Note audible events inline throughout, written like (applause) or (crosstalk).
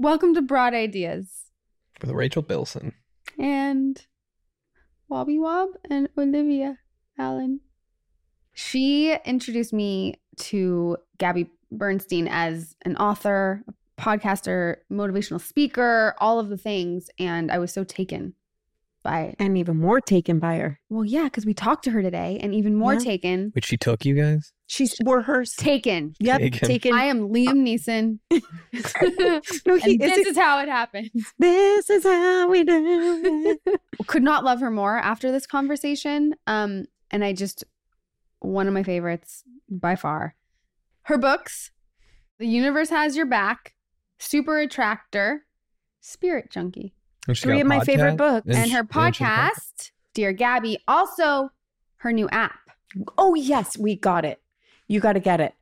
Welcome to Broad Ideas with Rachel Bilson. and Wobby Wob and Olivia Allen. She introduced me to Gabby Bernstein as an author, a podcaster, motivational speaker, all of the things. And I was so taken by And even more taken by her. Well, yeah, because we talked to her today and even more Yeah. taken. Which she took you guys? She's we're hers. Taken. Yep, Taken. taken. I am Liam Neeson. (laughs) no, he and this is. is how it happens. This is how we do it. Could not love her more after this conversation. Um, and I just one of my favorites by far. Her books, The Universe Has Your Back, Super Attractor, Spirit Junkie, Three of a my favorite books. and she- her she has a podcast, Dear Gabby. Also, her new app. Oh yes, we got it. You got to get it.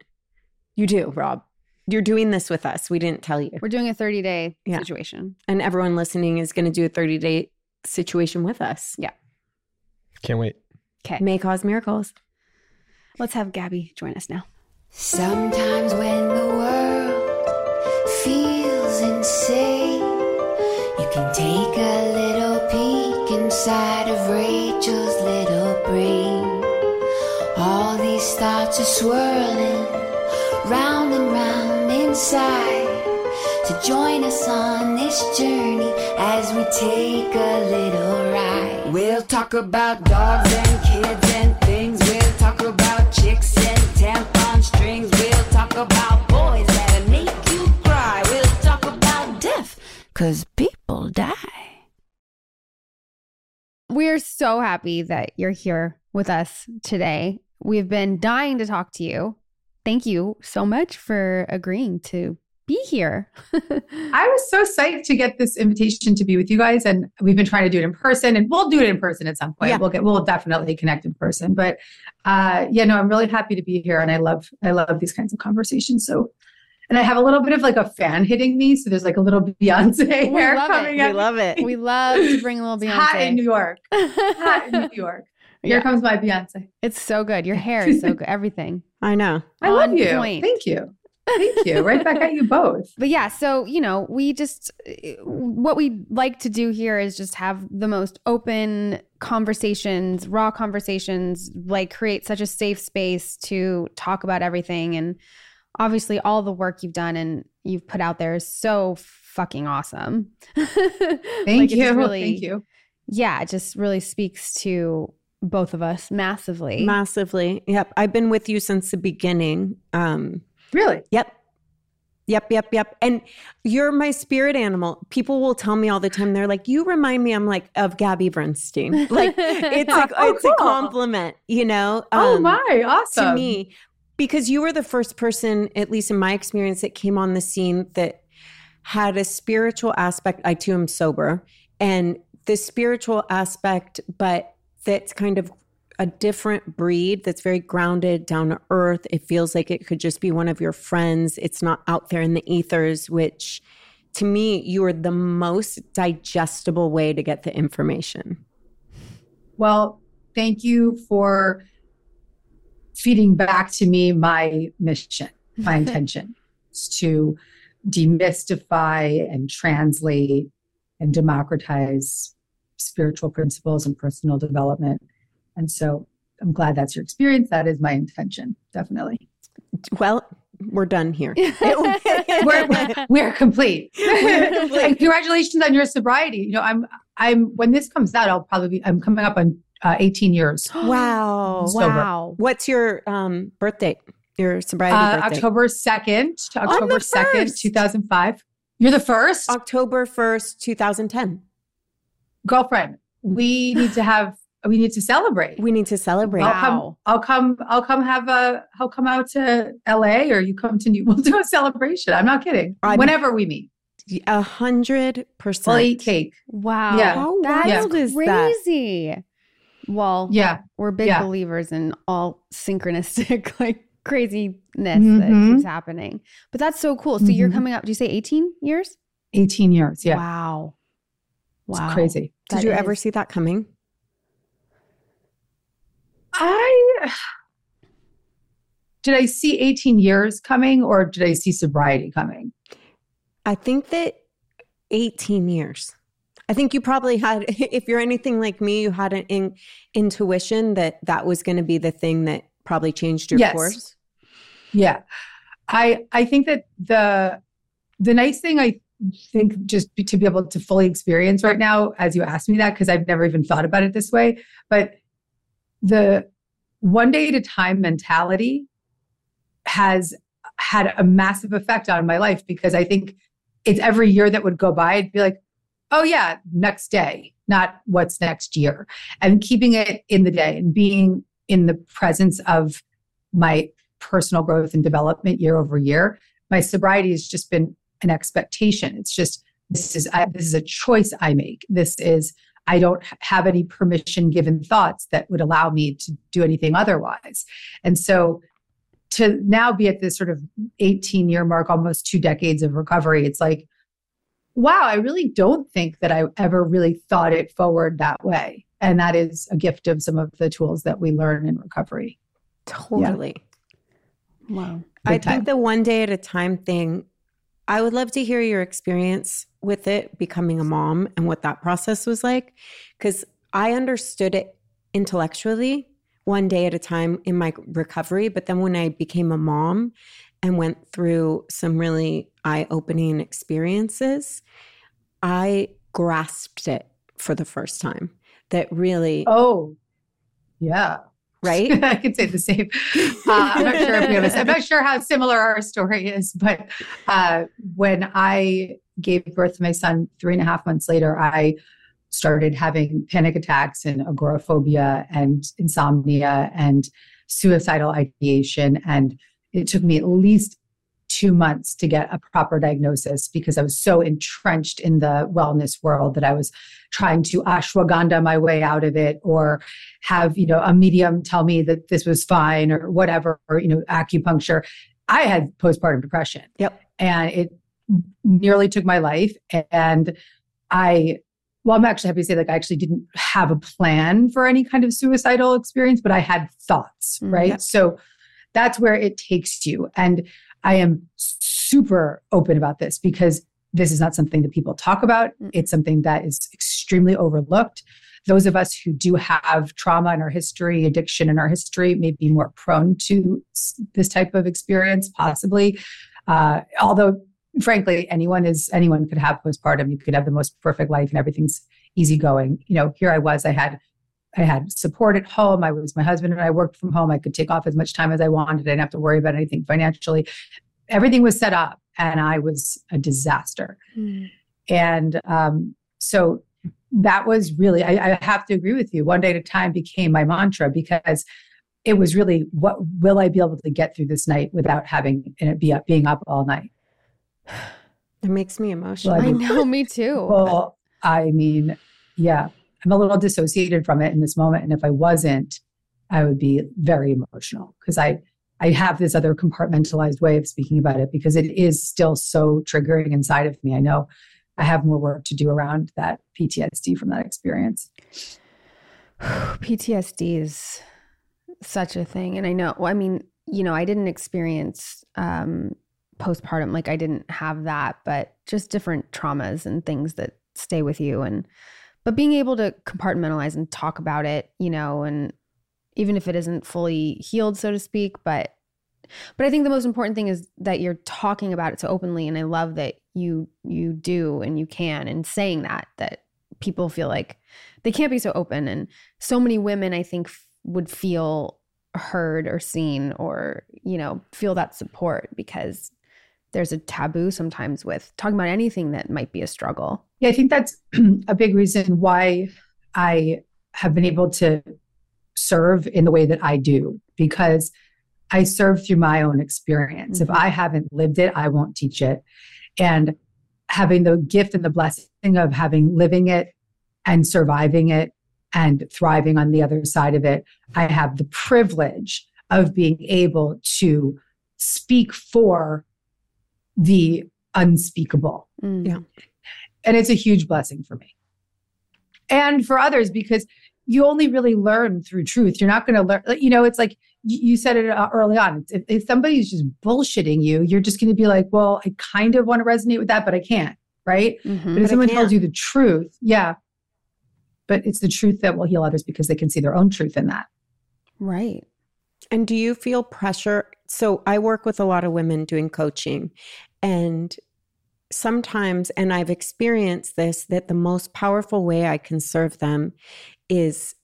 You do, Rob. You're doing this with us. We didn't tell you. We're doing a 30 day Yeah. situation. And everyone listening is going to do a 30 day situation with us. Yeah. Can't wait. Okay, May cause miracles. let's have Gabby join us now. Sometimes when the world feels insane, you can take a little peek inside of Rachel's little brain. All these thoughts are swirling round and round inside. To join us on this journey as we take a little ride. We'll talk about dogs and kids and things. We'll talk about chicks and tampon strings. We'll talk about boys that make you cry. We'll talk about death, cause people die. We're so happy that you're here with us today. We've been dying to talk to you. Thank you so much for agreeing to be here. (laughs) I was so psyched to get this invitation to be with you guys, and we've been trying to do it in person, and we'll do it in person at some point. Yeah. We'll get, we'll definitely connect in person. But uh, yeah, no, I'm really happy to be here, and I love, I love these kinds of conversations. So, and I have a little bit of like a fan hitting me, so there's like a little (laughs) Beyonce We hair love it. coming We love it. we love to bring a little Beyonce. hot in New York. Hot in (laughs) New York. Here Yeah. comes my Beyonce. It's so good. Your hair is so good. Everything. (laughs) I know. I love you. point. Thank you. Thank you. Right back at you (laughs) both. But yeah, so, you know, we just, what we like to do here is just have the most open conversations, raw conversations, like create such a safe space to talk about everything. And obviously, all the work you've done and you've put out there is so fucking awesome. (laughs) Thank you. Thank you. Yeah, it just really speaks to both of us massively. Massively. Yep. I've been with you since the beginning. Um, Really? Yep. Yep, yep, yep. And you're my spirit animal. People will tell me all the time, they're like, you remind me, I'm like, of Gabby Bernstein. (laughs) Like, it's like, Oh, it's a compliment, you know? oh um, my, awesome. To me, because you were the first person, at least in my experience, that came on the scene that had a spiritual aspect. I too am sober. And the spiritual aspect, but that's kind of a different breed that's very grounded down to earth. It feels like it could just be one of your friends. It's not out there in the ethers, which to me, you are the most digestible way to get the information. Well, thank you for feeding back to me my mission, my (laughs) intention is to demystify and translate and democratize spiritual principles and personal development. And so I'm glad that's your experience. That is my intention, definitely. Well, we're done here. We're, (laughs) we're, we're complete. We're complete. and congratulations on your sobriety. You know, I'm, I'm, when this comes out, I'll probably be, I'm coming up on uh, 18 years. (gasps) wow. (gasps) Sober. wow. What's your um, birthday? Your sobriety Uh, birthday? October 2nd to October 2nd, 2005. You're the first October 1st, 2010. Girlfriend. We need to have, we need to celebrate. We need to celebrate. I'll Wow. come, I'll come, I'll come have a, I'll come out to LA or you come to New, we'll do a celebration. I'm not kidding. I'm- Whenever we meet, A hundred percent. we'll eat cake. Wow. Yeah. How That's wild is that? crazy. Well, Yeah. we're big Yeah. believers in all synchronistic, (laughs) like craziness that Mhm. keeps happening. But that's so cool. So you're Mhm. coming up, do you say 18 years? 18 years. Yeah. Wow. Wow. It's crazy. Did you ever see that coming? I, (sighs) did I see 18 years coming or did I see sobriety coming? I think that 18 years. I think you probably had, (laughs) if you're anything like me, you had an in, intuition that that was going to be the thing that probably changed your Yes. course. Yeah. I I think that the the nice thing I think just to be able to fully experience right now as you asked me that because I've never even thought about it this way, but the one day at a time mentality has had a massive effect on my life because I think it's every year that would go by I'd be like, "Oh yeah, next day, not what's next year." And keeping it in the day and being in the presence of my personal growth and development year over year. My sobriety has just been an expectation. It's just this is I, this is a choice I make. This is I don't have any permission given thoughts that would allow me to do anything otherwise. And so to now be at this sort of 18 year mark, almost two decades of recovery, it's like, wow, I really don't think that I ever really thought it forward that way. And that is a gift of some of the tools that we learn in recovery. Totally. Wow. I time. think the one day at a time thing, I would love to hear your experience with it becoming a mom and what that process was like. Because I understood it intellectually one day at a time in my recovery. But then when I became a mom and went through some really eye opening experiences, I grasped it for the first time. That really, Oh, yeah. Right? (laughs) I could say the same. Uh, I'm not sure if we have a, I'm not sure how similar our story is, but uh, when I gave birth to my son three and a half months later, I started having panic attacks and agoraphobia and insomnia and suicidal ideation. And it took me at least two months to get a proper diagnosis because I was so entrenched in the wellness world that I was trying to ashwagandha my way out of it or have you know a medium tell me that this was fine or whatever or you know acupuncture. I had postpartum depression. Yep. and it nearly took my life. And i well i'm actually happy to say like i actually didn't have a plan for any kind of suicidal experience but i had thoughts Mm, right? yep. so that's where it takes you. And i am super open about this because this is not something that people talk about Mm. it's something that is extremely overlooked those of us who do have trauma in our history, addiction in our history, may be more prone to this type of experience, possibly. Uh, although, frankly, anyone is anyone could have postpartum. You could have the most perfect life and everything's easygoing. You know, here I was. I had I had support at home. I was my husband and I worked from home. I could take off as much time as I wanted. I didn't have to worry about anything financially. Everything was set up, and I was a disaster. And um, so that was really, I, I have to agree with you. One day at a time became my mantra because it was really what will I be able to get through this night without having it be up, being up all night? It makes me emotional. Well, I I know, me too. Well, I mean, yeah, I'm a little dissociated from it in this moment. And if I wasn't, I would be very emotional because I, I have this other compartmentalized way of speaking about it because it is still so triggering inside of me. I know I have more work to do around that PTSD from that experience. (sighs) PTSD is such a thing. And I know, I mean, you know, I didn't experience um, postpartum, like I didn't have that, but just different traumas and things that stay with you. And, but being able to compartmentalize and talk about it, you know, and even if it isn't fully healed, so to speak, but, but I think the most important thing is that you're talking about it so openly. And I love that you, you do and you can, and saying that, that people feel like they can't be so open. And, so many women i think f- would feel heard or seen or you know feel that support because there's a taboo sometimes with talking about anything that might be a struggle Yeah, I think that's (clears throat) a big reason why I have been able to serve in the way that I do because I serve through my own experience. If Mhm. I haven't lived it, I won't teach it. And having the gift and the blessing of having living it and surviving it and thriving on the other side of it, I have the privilege of being able to speak for the unspeakable Mm. Yeah. And it's a huge blessing for me and for others because you only really learn through truth you're not going to learn you know it's like you said it uh, early on if, if somebody's just bullshitting you you're just going to be like well i kind of want to resonate with that but i can't right? Mhm. But But if it someone tells you the truth, yeah. But it's the truth that will heal others because they can see their own truth in that. Right. And do you feel pressure? So I work with a lot of women doing coaching, and sometimes, and I've experienced this, that the most powerful way I can serve them is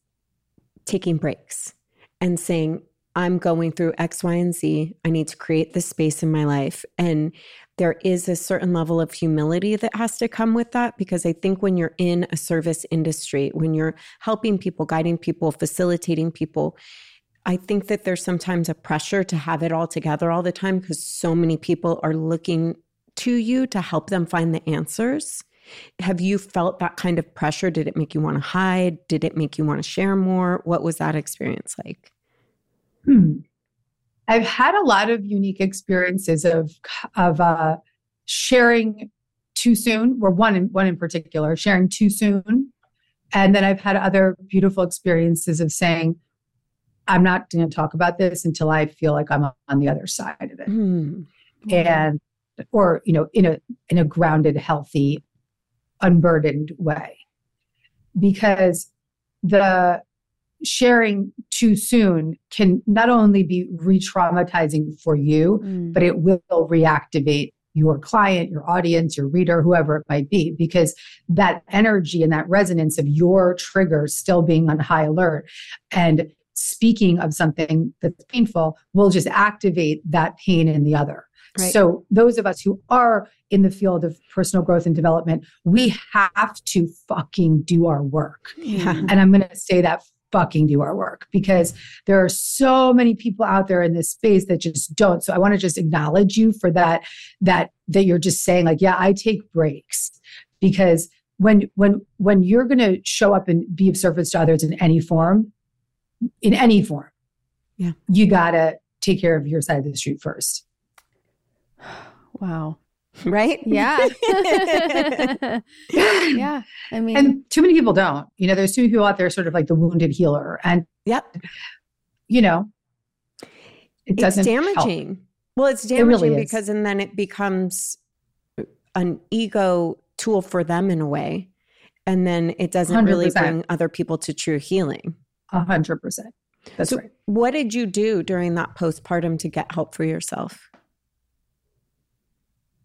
taking breaks and saying, I'm going through X, Y, and Z. I need to create this space in my life. And there is a certain level of humility that has to come with that because I think when you're in a service industry, when you're helping people, guiding people, facilitating people, I think that there's sometimes a pressure to have it all together all the time because so many people are looking to you to help them find the answers. Have you felt that kind of pressure? Did it make you want to hide? Did it make you want to share more? What was that experience like? Hmm. I've had a lot of unique experiences of of uh, sharing too soon, or one in one in particular, sharing too soon, and then I've had other beautiful experiences of saying, "I'm not going to talk about this until I feel like I'm on the other side of it," Hmm. and or you know, in a in a grounded, healthy, unburdened way, because the sharing too soon can not only be re-traumatizing for you Mm. but it will reactivate your client, your audience, your reader, whoever it might be, because that energy and that resonance of your trigger still being on high alert and speaking of something that's painful will just activate that pain in the other. Right. So, those of us who are in the field of personal growth and development, we have to fucking do our work. Yeah. And I'm going to say that fucking do our work because there are so many people out there in this space that just don't. So I want to just acknowledge you for that that that you're just saying like, yeah, I take breaks because when when when you're going to show up and be of service to others in any form, in any form, Yeah. you got to take care of your side of the street first. Wow. Right? Yeah. (laughs) (laughs) yeah. I mean, And too many people don't. You know, there's too many people out there sort of like the wounded healer and Yep. you know, it It's doesn't help. damaging. Well, it's It really damaging because, and then it becomes an ego tool for them in a way. And then it doesn't really 100%. bring other people to true healing. A hundred percent. That's So right. What did you do during that postpartum to get help for yourself?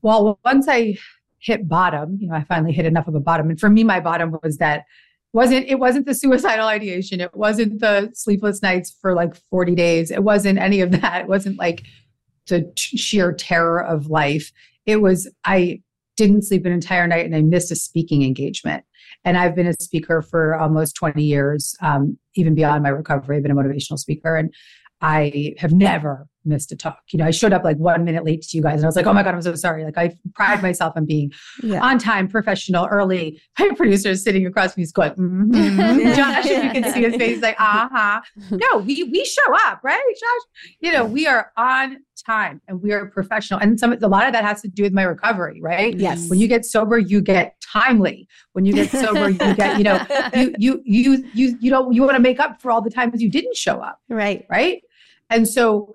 Well, once I hit bottom, you know, I finally hit enough of a bottom. And for me, my bottom was that wasn't it wasn't the (laughs) suicidal ideation. It wasn't the sleepless nights for like 40 days. It wasn't any of that. It wasn't like the t- sheer terror of life. It was I didn't sleep an entire night and I missed a speaking engagement. And I've been a speaker for almost 20 years, um, even beyond my recovery. I've been a motivational speaker and I have never missed a talk. You know, I showed up like one minute late to you guys and I was like, oh my God, I'm so sorry. Like I pride myself on being Yeah. on time, professional, early. My producer is sitting across me, he's going, mhm. (laughs) Josh, if you can see his face, like, uh-huh. No, we we show up, right, Josh? You know, we are on time and we are professional. And some a lot of that has to do with my recovery, right? Yes. When you get sober, you get timely. When you get sober, you get, you know, you you you you you don't you want to make up for all the times you didn't show up right. right? And so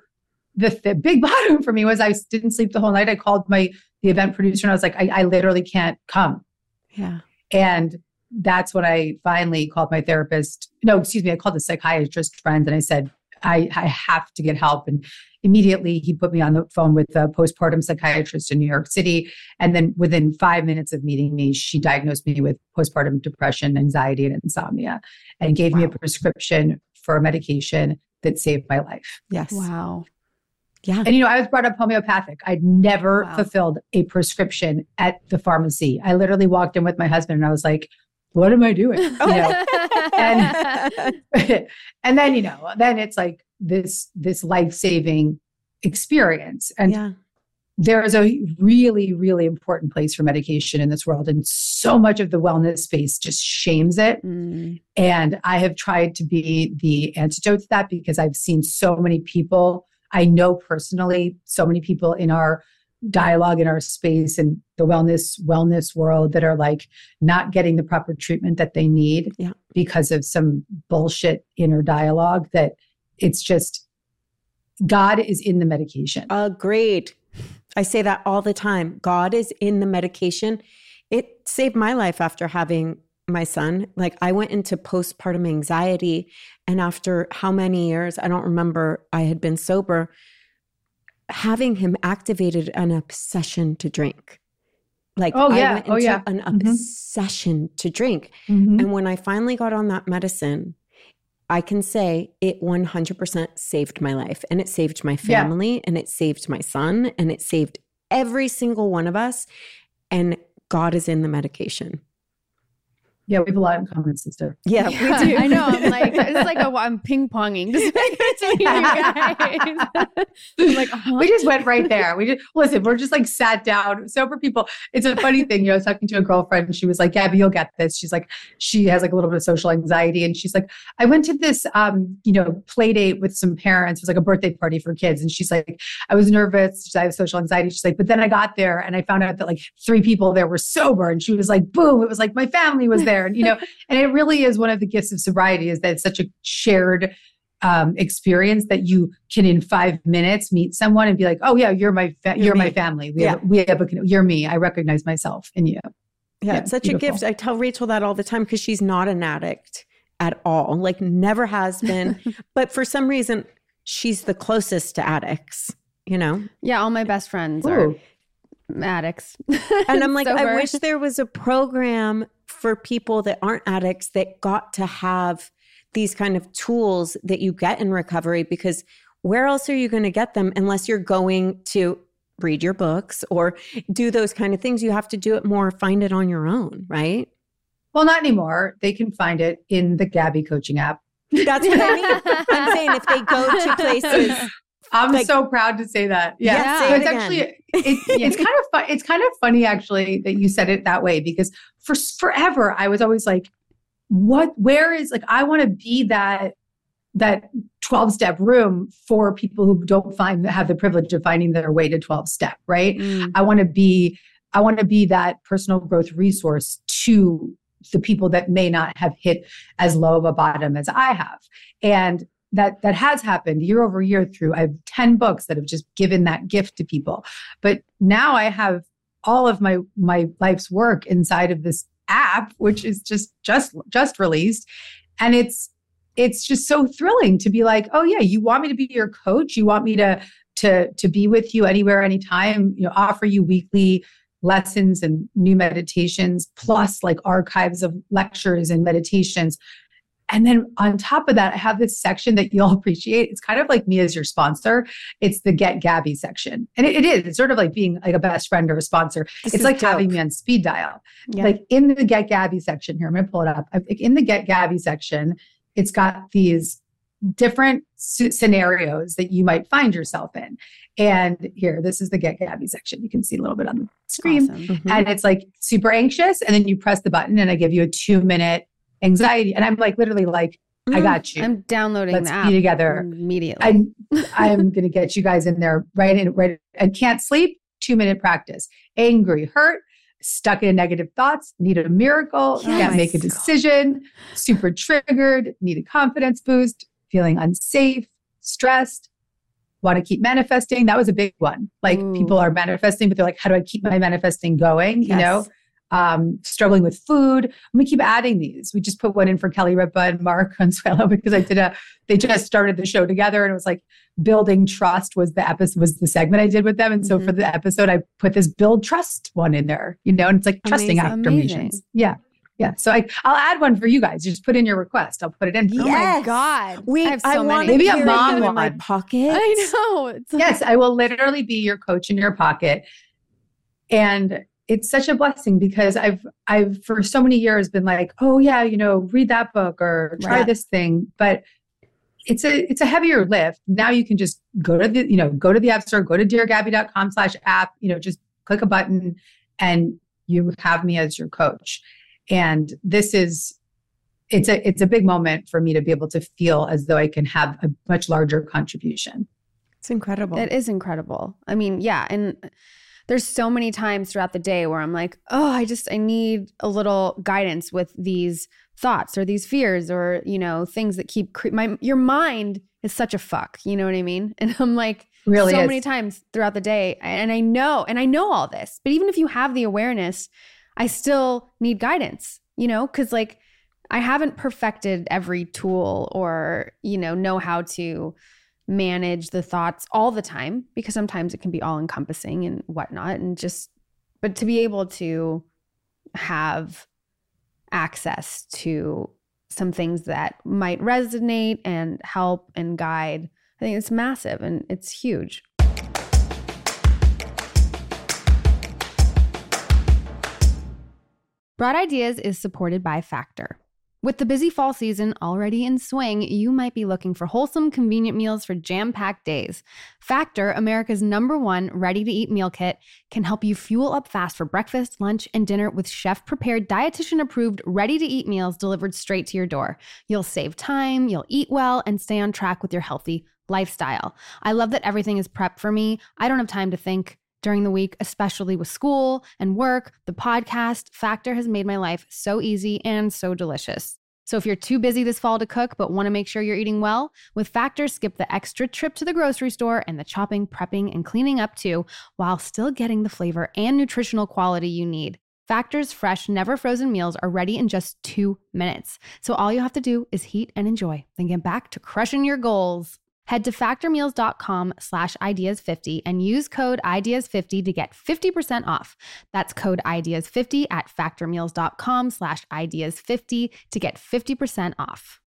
the, the big (laughs) bottom for me was I didn't sleep the whole night. I called my the event producer and I was like, I, I literally can't come. Yeah. And that's when I finally called my therapist. No, excuse me, I called a psychiatrist friend and I said, I, I have to get help. And immediately he put me on the phone with a postpartum psychiatrist in New York City. And then within five minutes of meeting me, she diagnosed me with postpartum depression, anxiety, and insomnia and gave me a prescription for a medication that saved my life. Yes. wow. Yeah. And you know, I was brought up homeopathic. I'd never Wow. fulfilled a prescription at the pharmacy. I literally walked in with my husband and I was like, what am I doing? (laughs) You know? and (laughs) and then, you know, then it's like this this life-saving experience. And yeah. there is a really, really important place for medication in this world. And so much of the wellness space just shames it. Mm. And I have tried to be the antidote to that because I've seen so many people, I know personally, so many people in our dialogue in our space and the wellness wellness world that are like not getting the proper treatment that they need Yeah. because of some bullshit inner dialogue that it's just God is in the medication. Agreed. I say that all the time. God is in the medication. it saved my life after having my son. Like I went into postpartum anxiety. And after how many years, I don't remember, I had been sober, having him activated an obsession to drink. Like Oh, I yeah. went Oh, yeah. an Mhm. obsession to drink. Mhm. And when I finally got on that medicine, I can say it 100% saved my life and it saved my Yeah. family and it saved my son and it saved every single one of us. And God is in the medication. Yeah, we have a lot in common, sister. Yeah, Yeah, we do. I know. I'm like, it's like a, (laughs) I'm ping ponging just (laughs) (laughs) between you guys. I'm like, uh-huh. We just went right there. We just listen. We're just like sat down. Sober people. It's a funny thing. You know, I was talking to a girlfriend, and she was like, "Gabby, you'll get this." She's like, she has like a little bit of social anxiety, and she's like, "I went to this, um, you know, play date with some parents. It was like a birthday party for kids, and she's like, I was nervous. She's, I have social anxiety. She's like, but then I got there, and I found out that like three people there were sober, and she was like, boom, it was like my family was there, and you know, (laughs) and it really is one of the gifts of sobriety is that it's such a shared um, experience that you can in five minutes meet someone and be like, oh yeah, you're my fa- You're you're, my family. We Yeah. have we have a, you're me. I recognize myself in you. Yeah, Yeah, it's such beautiful. a gift. I tell Rachel that all the time because she's not an addict at all, like, never has been. (laughs) but for some reason, she's the closest to addicts, you know? yeah, all my best friends are Ooh. Addicts. And I'm (laughs) like, I wish there was a program for people that aren't addicts that got to have these kind of tools that you get in recovery because where else are you going to get them unless you're going to read your books or do those kind of things? You have to do it more, find it on your own, right? Well, not anymore. They can find it in the Gabby coaching app. That's what I mean. I'm saying if they go to (laughs) places, I'm Like- so proud to say that. Yeah, Yeah, say it's again. actually it, it's kind of fun. It's kind of funny actually that you said it that way because for forever I was always like, what? Where is like I want to be that that 12 step room for people who don't find have the privilege of finding their way to 12 step, right? Mm. I want to be I want to be that personal growth resource to the people that may not have hit as low of a bottom as I have. And that that has happened year over year through I have 10 books that have just given that gift to people. But now I have all of my my life's work inside of this app which is just just just released and it's it's just so thrilling to be like, "Oh yeah, you want me to be your coach? You want me to to to be with you anywhere anytime, you know, offer you weekly lessons and new meditations plus like archives of lectures and meditations and then on top of that i have this section that you'll (laughs) appreciate. It's kind of like me as your sponsor. It's the get gabby section. And it, it is. It's sort of like being like a best friend or a sponsor. This it's like dope. having me on speed dial. Yeah. like in the get gabby section here i'm gonna pull it up. In the get gabby section it's got these different scenarios that you might find yourself in. And here this is the get gabby section. You can see a little bit on the screen. Awesome. Mhm. and it's like super anxious and then you press the button and i give you a two minute anxiety and i'm like literally like i Mm. got you I'm downloading let's the be together immediately. i'm (laughs) i'm gonna get you guys in there right in right and can't sleep two minute practice angry hurt stuck in negative thoughts need a miracle Yes. can't make a decision super triggered need a confidence boost feeling unsafe stressed want to keep manifesting that was a big one like Ooh. people are manifesting but they're like how do i keep my manifesting going you know Yes. Um, struggling with food. And we keep adding these. We just put one in for Kelly Ripa and Mark (laughs) Consuelos because I did a, they just started the show together and it was like building trust was the episode, was the segment I did with them. And so Mhm. for the episode, I put this build trust one in there, you know, and it's like trusting affirmations. Amazing. Yeah. Yeah. So I, I'll add one for you guys. Just put in your request. I'll put it in. for oh my Yes. god. We, I have so want many. Maybe a mom you in my one. pocket. I know. It's like- Yes, I will literally be your coach in your pocket. And it's such a blessing because I've I've for so many years been like, oh yeah, you know, read that book or try Right. this thing. But it's a it's a heavier lift. Now you can just go to the, you know, go to the app store, go to deargabby.com slash app, you know, just click a button and you have me as your coach. And this is it's a it's a big moment for me to be able to feel as though I can have a much larger contribution. It's incredible. It is incredible. I mean, yeah, and there's so many times throughout the day where I'm like, "Oh, I just I need a little guidance with these thoughts or these fears or, you know, things that keep cre- my your mind is such a fuck, you know what I mean? (laughs) And I'm like Really so is. many times throughout the day and I know and I know all this. But even if you have the awareness, I still need guidance, you know, because like I haven't perfected every tool or, you know, know how to manage the thoughts all the time because sometimes it can be all encompassing and whatnot. And just, but to be able to have access to some things that might resonate and help and guide, I think it's massive and it's huge. Broad Ideas is supported by Factor. With the busy fall season already in swing, you might be looking for wholesome, convenient meals for jam packed days. Factor, America's number one ready to eat meal kit, can help you fuel up fast for breakfast, lunch, and dinner with chef prepared, dietitian approved, ready to eat meals delivered straight to your door. You'll save time, you'll eat well, and stay on track with your healthy lifestyle. I love that everything is prepped for me. I don't have time to think during the week, especially with school and work. The podcast Factor has made my life so easy and so delicious. So if you're too busy this fall to cook but want to make sure you're eating well, with Factor, skip the extra trip to the grocery store and the chopping, prepping, and cleaning up too, while still getting the flavor and nutritional quality you need. Factor's fresh, never frozen meals are ready in just two minutes. So all you have to do is heat and enjoy, then get back to crushing your goals. Head to factormeals.com slash ideas50 and use code ideas50 to get 50% off. That's code ideas50 at factormeals.com slash ideas50 to get 50% off.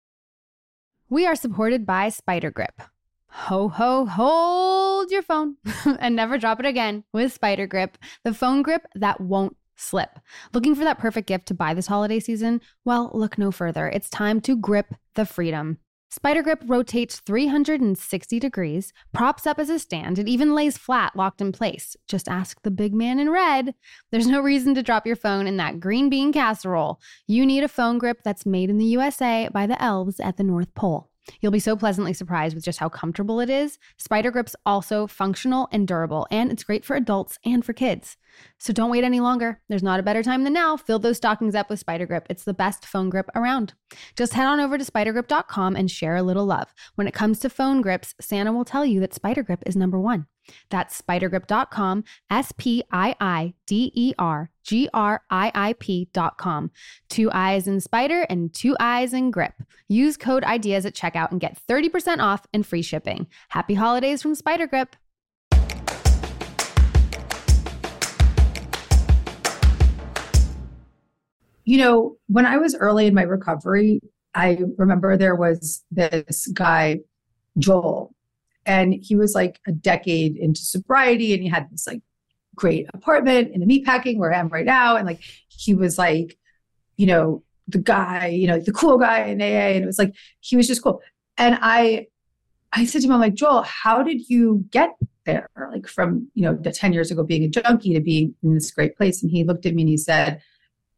We are supported by SpiiderGriip. Ho, ho, hold your phone (laughs) and never drop it again with SpiiderGriip, the phone grip that won't slip. Looking for that perfect gift to buy this holiday season? Well, look no further. It's time to grip the freedom. SpiiderGriip rotates 360 degrees, props up as a stand, and even lays flat, locked in place. Just ask the big man in red. There's no reason to drop your phone in that green bean casserole. You need a phone grip that's made in the USA by the elves at the North Pole. You'll be so pleasantly surprised with just how comfortable it is. SpiiderGriip's also functional and durable, and it's great for adults and for kids. So don't wait any longer. There's not a better time than now. Fill those stockings up with SpiiderGriip. It's the best phone grip around. Just head on over to spiidergriip.com and share a little love. When it comes to phone grips, Santa will tell you that SpiiderGriip is number one. That's spiidergriip.com, S P I I D E R G R I I P.com. Two eyes in spider and two eyes in grip. Use code IDEAS at checkout and get 30% off and free shipping. Happy holidays from SpiiderGriip. You know, when I was early in my recovery, I remember there was this guy, Joel, and he was like a decade into sobriety and he had this like great apartment in the meatpacking where I am right now. And like he was like, you know, the guy, you know, the cool guy in AA. And it was like he was just cool. And I I said to him, I'm like, Joel, how did you get there? Like from, you know, the 10 years ago being a junkie to being in this great place. And he looked at me and he said,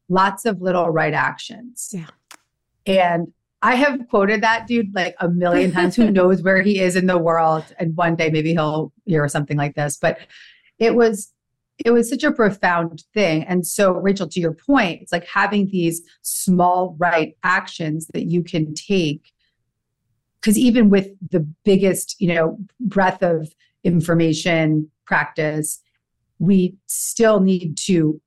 lots of little right actions. Yeah. And I have quoted that dude like a million (laughs) times. Who knows where he is in the world? And one day maybe he'll hear something like this. But it was it was such a profound thing. And so, Rachel, to your point, it's like having these small right actions that you can take. Because even with the biggest, you know, breadth of information practice, we still need to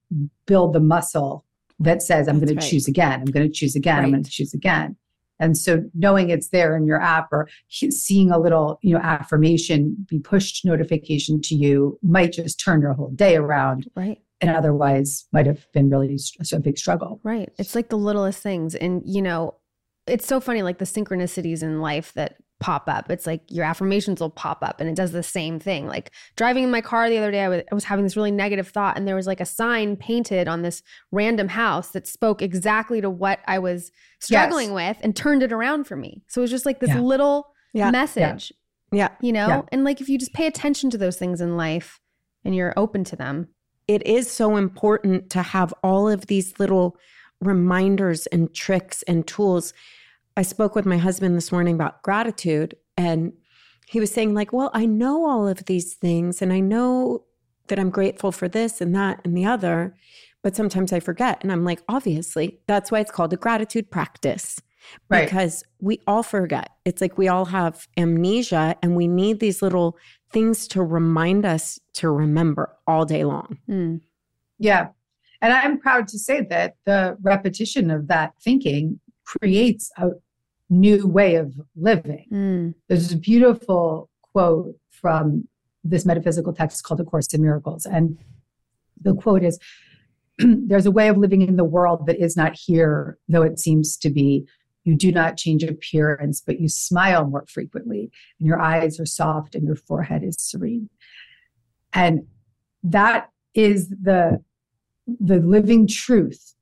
build the muscle that says, I'm going right. to choose again. I'm going to choose again. I'm going to choose again. And so knowing it's there in your app or seeing a little, you know, affirmation be pushed notification to you might just turn your whole day around Right. and otherwise might have been really a big struggle. Right. It's like the littlest things. And, you know, it's so funny, like the synchronicities in life that pop up. It's like your affirmations will pop up and it does the same thing. Like driving in my car the other day, I was, I was having this really negative thought, and there was like a sign painted on this random house that spoke exactly to what I was struggling with and turned it around for me. So it was just like this Yeah. little Yeah. message, Yeah. you know? Yeah. And like if you just pay attention to those things in life and you're open to them. it is so important to have all of these little reminders and tricks and tools. I spoke with my husband this morning about gratitude, and he was saying, like, well, I know all of these things, and I know that I'm grateful for this and that and the other, but sometimes I forget. And I'm like, obviously, that's why it's called a gratitude practice. Right. Because we all forget. It's like we all have amnesia and we need these little things to remind us to remember all day long. Hmm. Yeah. And I'm proud to say that the repetition of that thinking creates a new way of living. Mm. There's a beautiful quote from this metaphysical text called A Course in Miracles. And the quote is (clears throat) There's a way of living in the world that is not here, though it seems to be. You do not change appearance, but you smile more frequently, and your eyes are soft, and your forehead is serene. And that is the, the living truth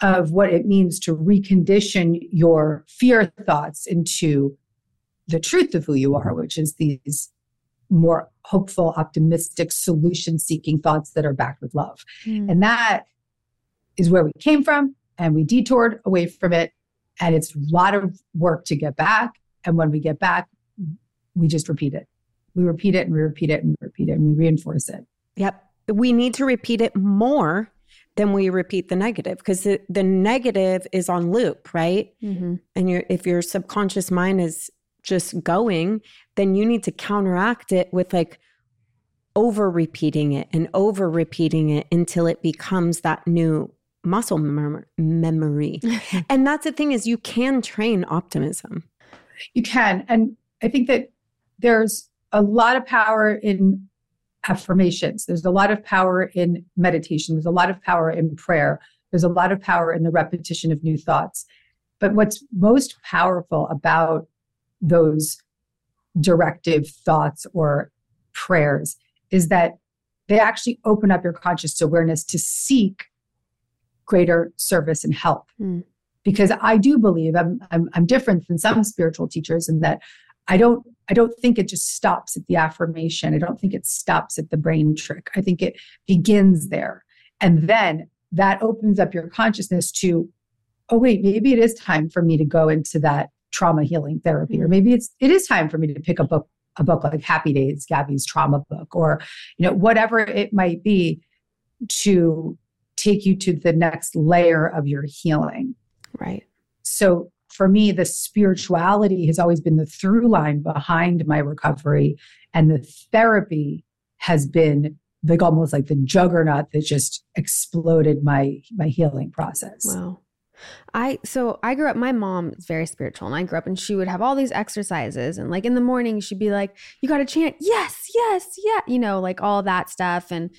of what it means to recondition your fear thoughts into the truth of who you are, which is these more hopeful, optimistic, solution seeking thoughts that are backed with love. Mm. And that is where we came from. And we detoured away from it. And it's a lot of work to get back. And when we get back, we just repeat it. We repeat it and we repeat it and we repeat it and we reinforce it. Yep. We need to repeat it more than we repeat the negative because the, the negative is on loop, right? Mhm. And your if your subconscious mind is just going, then you need to counteract it with like over repeating it and over repeating it until it becomes that new muscle mem- memory. (laughs) and that's the thing is you can train optimism. You can. And I think that there's a lot of power in affirmations. There's a lot of power in meditation. There's a lot of power in prayer. There's a lot of power in the repetition of new thoughts. But what's most powerful about those directive thoughts or prayers is that they actually open up your conscious awareness to seek greater service and help. Mm. Because I do believe I'm, I'm I'm different than some spiritual teachers in that I don't I don't think it just stops at the affirmation. I don't think it stops at the brain trick. I think it begins there. And then that opens up your consciousness to, oh wait, maybe it is time for me to go into that trauma healing therapy. Or mm-hmm. maybe it's it is time for me to pick up a book, a book like Happy Days, Gabby's trauma book, or you know, whatever it might be to take you to the next layer of your healing. Right. So for me, the spirituality has always been the through line behind my recovery. And the therapy has been like almost like the juggernaut that just exploded my my healing process. Wow. I so I grew up my mom is very spiritual and I grew up and she would have all these exercises and like in the morning she'd be like you got to chant yes yes yeah you know like all that stuff and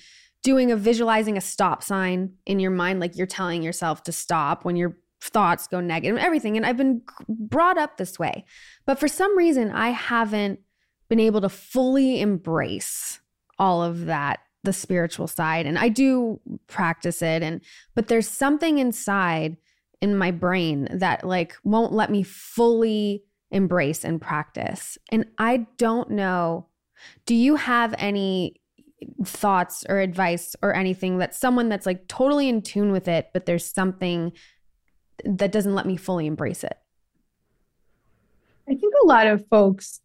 doing a visualizing a stop sign in your mind like you're telling yourself to stop when your thoughts go negative and everything. And I've been brought up this way. But for some reason I haven't been able to fully embrace all of that the spiritual side. And I do practice it. And but there's something inside in my brain that like won't let me fully embrace and practice. And I don't know do you have any thoughts or advice or anything that someone that's like totally in tune with it but there's something that doesn't let me fully embrace it? I think a lot of folks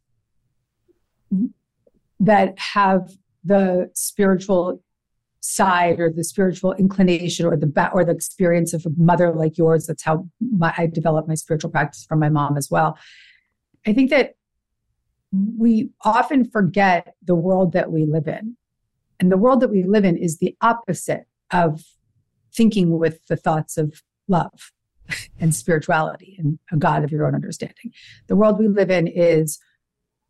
that have the spiritual side or the spiritual inclination or the or the experience of a mother like yours that's how my, i developed my spiritual practice from my mom as well. I think that we often forget the world that we live in. And the world that we live in is the opposite of thinking with the thoughts of love and spirituality and a god of your own understanding the world we live in is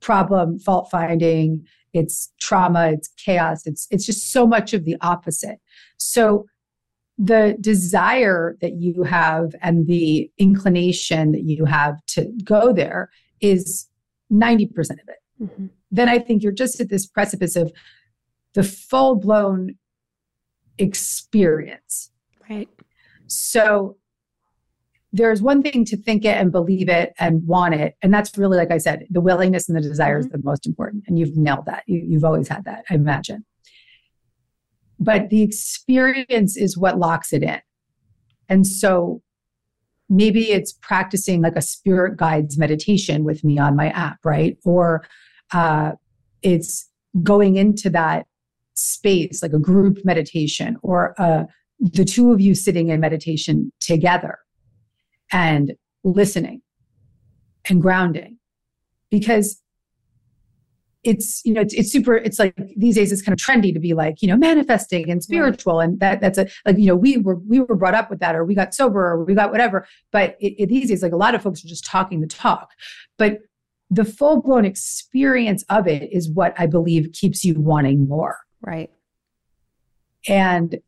problem fault finding it's trauma it's chaos it's it's just so much of the opposite so the desire that you have and the inclination that you have to go there is 90% of it Mhm. then i think you're just at this precipice of the full blown experience Right. so there's one thing to think it and believe it and want it. And that's really, like I said, the willingness and the desire is the most important. And you've nailed that. You, you've always had that, I imagine. But the experience is what locks it in. And so maybe it's practicing like a spirit guides meditation with me on my app, right? Or uh, it's going into that space, like a group meditation, or uh, the two of you sitting in meditation together and listening and grounding. Because it's you know it's, it's super it's like these days it's kind of trendy to be like you know manifesting and spiritual and that that's a like you know we were we were brought up with that or we got sober or we got whatever. But it, it, these days like a lot of folks are just talking the talk. But the full blown experience of it is what i believe keeps you wanting more. Right. and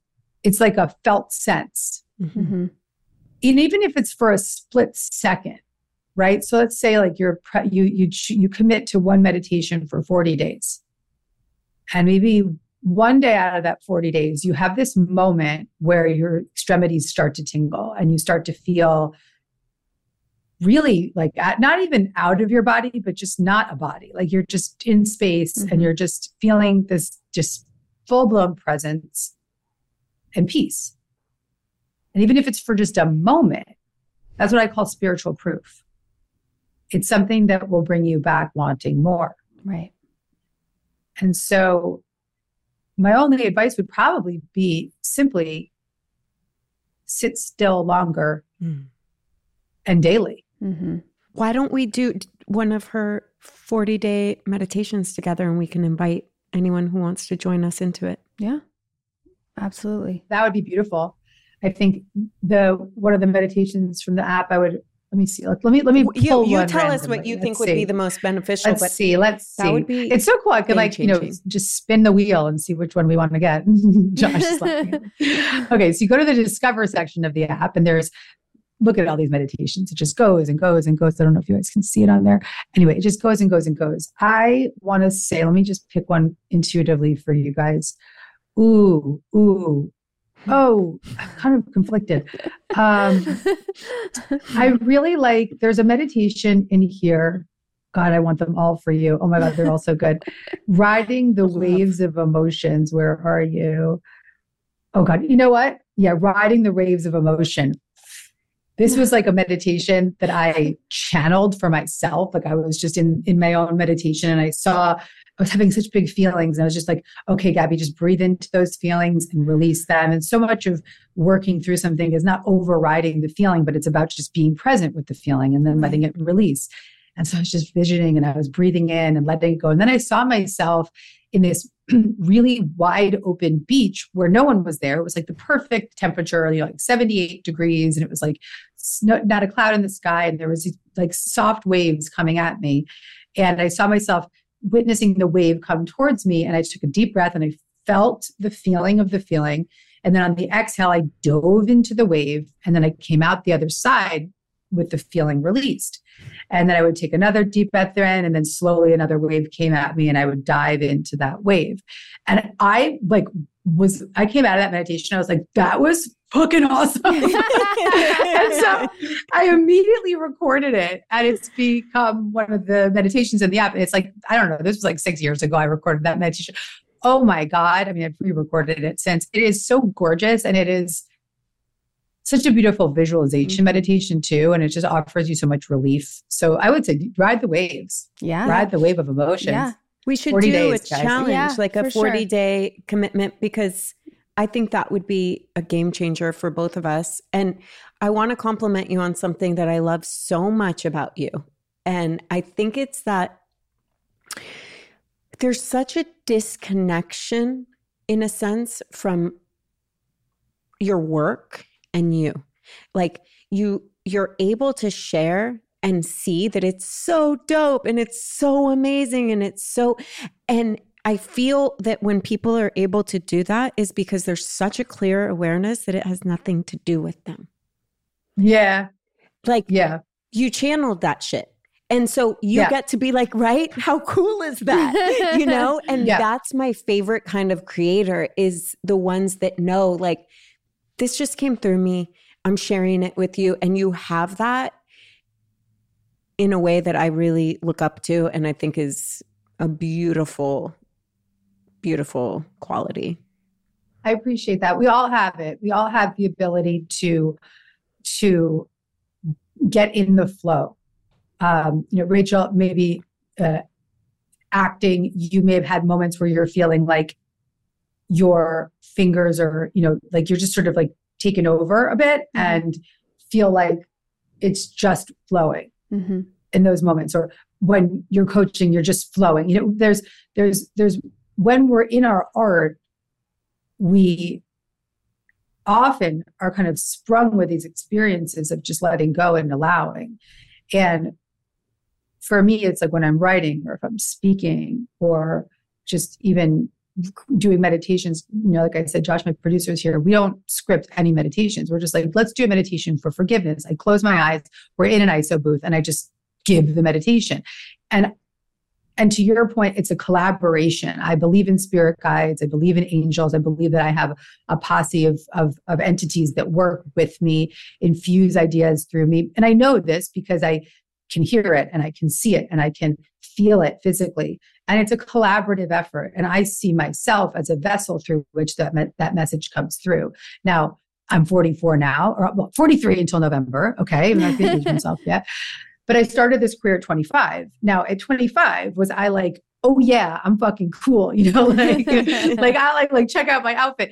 it's like a felt sense. Mhm. And even if it's for a split second right? So let's say like you're pre- you you you commit to one meditation for 40 days. And maybe one day out of that 40 days you have this moment where your extremities start to tingle and you start to feel really like at, not even out of your body but just not a body. Like you're just in space Mhm. and you're just feeling this just full-blown presence and peace and even if it's for just a moment, that's what I call spiritual proof. It's something that will bring you back wanting more. Right. And so, my only advice would probably be simply sit still longer Mm. and daily. hmm Why don't we do one of her 40 day meditations together and we can invite anyone who wants to join us into it? Yeah. Absolutely. That would be beautiful. I think the one of the meditations from the app, I would let me see. Let me let me You, you tell us what you Let's think would be the most beneficial, Let's see. Let's see. that would be it's so cool. I could like, you know, just spin the wheel and see which one we want to get. (laughs) Josh. (laughs) Okay, so you go to the discover section of the app and there's look at all these meditations. It just goes and goes and goes. I don't know if you guys can see it on there. Anyway, it just goes and goes and goes. I want to say, let me just pick one intuitively for you guys. Ooh, ooh. Oh, I'm kind of conflicted. Um, I really like there's a meditation in here. God, I want them all for you. Oh my God, they're all so good. Riding the waves of emotions. Where are you? Oh God, you know what? Yeah, riding the waves of emotion. This was like a meditation that I channeled for myself. Like I was just in in my own meditation and I saw I was having such big feelings. And I was just like, okay, Gabby, just breathe into those feelings and release them. And so much of working through something is not overriding the feeling, but it's about just being present with the feeling and then letting it release. And so I was just visioning and I was breathing in and letting it go. And then I saw myself in this (clears throat) really wide open beach where no one was there. It was like the perfect temperature, you know, like 78 degrees. And it was like sno- not a cloud in the sky. And there was like soft waves coming at me. And I saw myself witnessing the wave come towards me. And I took a deep breath and I felt the feeling of the feeling. And then on the exhale, I dove into the wave. And then I came out the other side with the feeling released. And then I would take another deep breath in, and then slowly another wave came at me, and I would dive into that wave. And I like was I came out of that meditation. I was like, that was fucking awesome. (laughs) and so I immediately recorded it, and it's become one of the meditations in the app. And it's like I don't know. This was like six years ago. I recorded that meditation. Oh my god! I mean, I've re-recorded it since. It is so gorgeous, and it is such a beautiful visualization Mm-hmm. meditation too and it just offers you so much relief so i would say ride the waves yeah. ride the wave of emotions Yeah. We should do days, a guys. challenge, Yeah, like a for sure. 40 day commitment, because I think that would be a game changer for both of us. And I want to compliment you on something that I love so much about you. And I think it's that there's such a disconnection, in a sense, from your work and you. Like you, you're able to share and see that it's so dope and it's so amazing and it's so and I feel that when people are able to do that is because there's such a clear awareness that it has nothing to do with them. yeah Like yeah you channeled that shit. And so you Yeah. get to be like, right? How cool is that? (laughs) you know? And Yeah. that's my favorite kind of creator is the ones that know like this just came through me. I'm sharing it with you and you have that in a way that I really look up to and I think is a beautiful beautiful quality. i appreciate that. We all have it. We all have the ability to to get in the flow. Um you know rachel maybe uh acting you may have had moments where you're feeling like your fingers are you know like you're just sort of like taken over a bit and feel like it's just flowing hmm in those moments or when you're coaching, you're just flowing. You know, there's there's there's when we're in our art, we often are kind of sprung with these experiences of just letting go and allowing. And for me, it's like when I'm writing or if I'm speaking or just even doing meditations, you know, like I said, Josh, my producer is here. We don't script any meditations. We're just like, let's do a meditation for forgiveness. I close my eyes. We're in an ISO booth and I just give the meditation. And and to your point, it's a collaboration. I believe in spirit guides. I believe in angels. I believe that I have a posse of, of, of entities that work with me, infuse ideas through me. And I know this because I can hear it and I can see it and I can feel it physically. And it's a collaborative effort. And I see myself as a vessel through which that, me- that message comes through. Now, I'm 44 now, or well, 43 until November. Okay. I'm not (laughs) myself yet. But I started this career at 25. Now, at 25, was I like, oh yeah, I'm fucking cool, (laughs) you know, like (laughs) like I like like check out my outfit.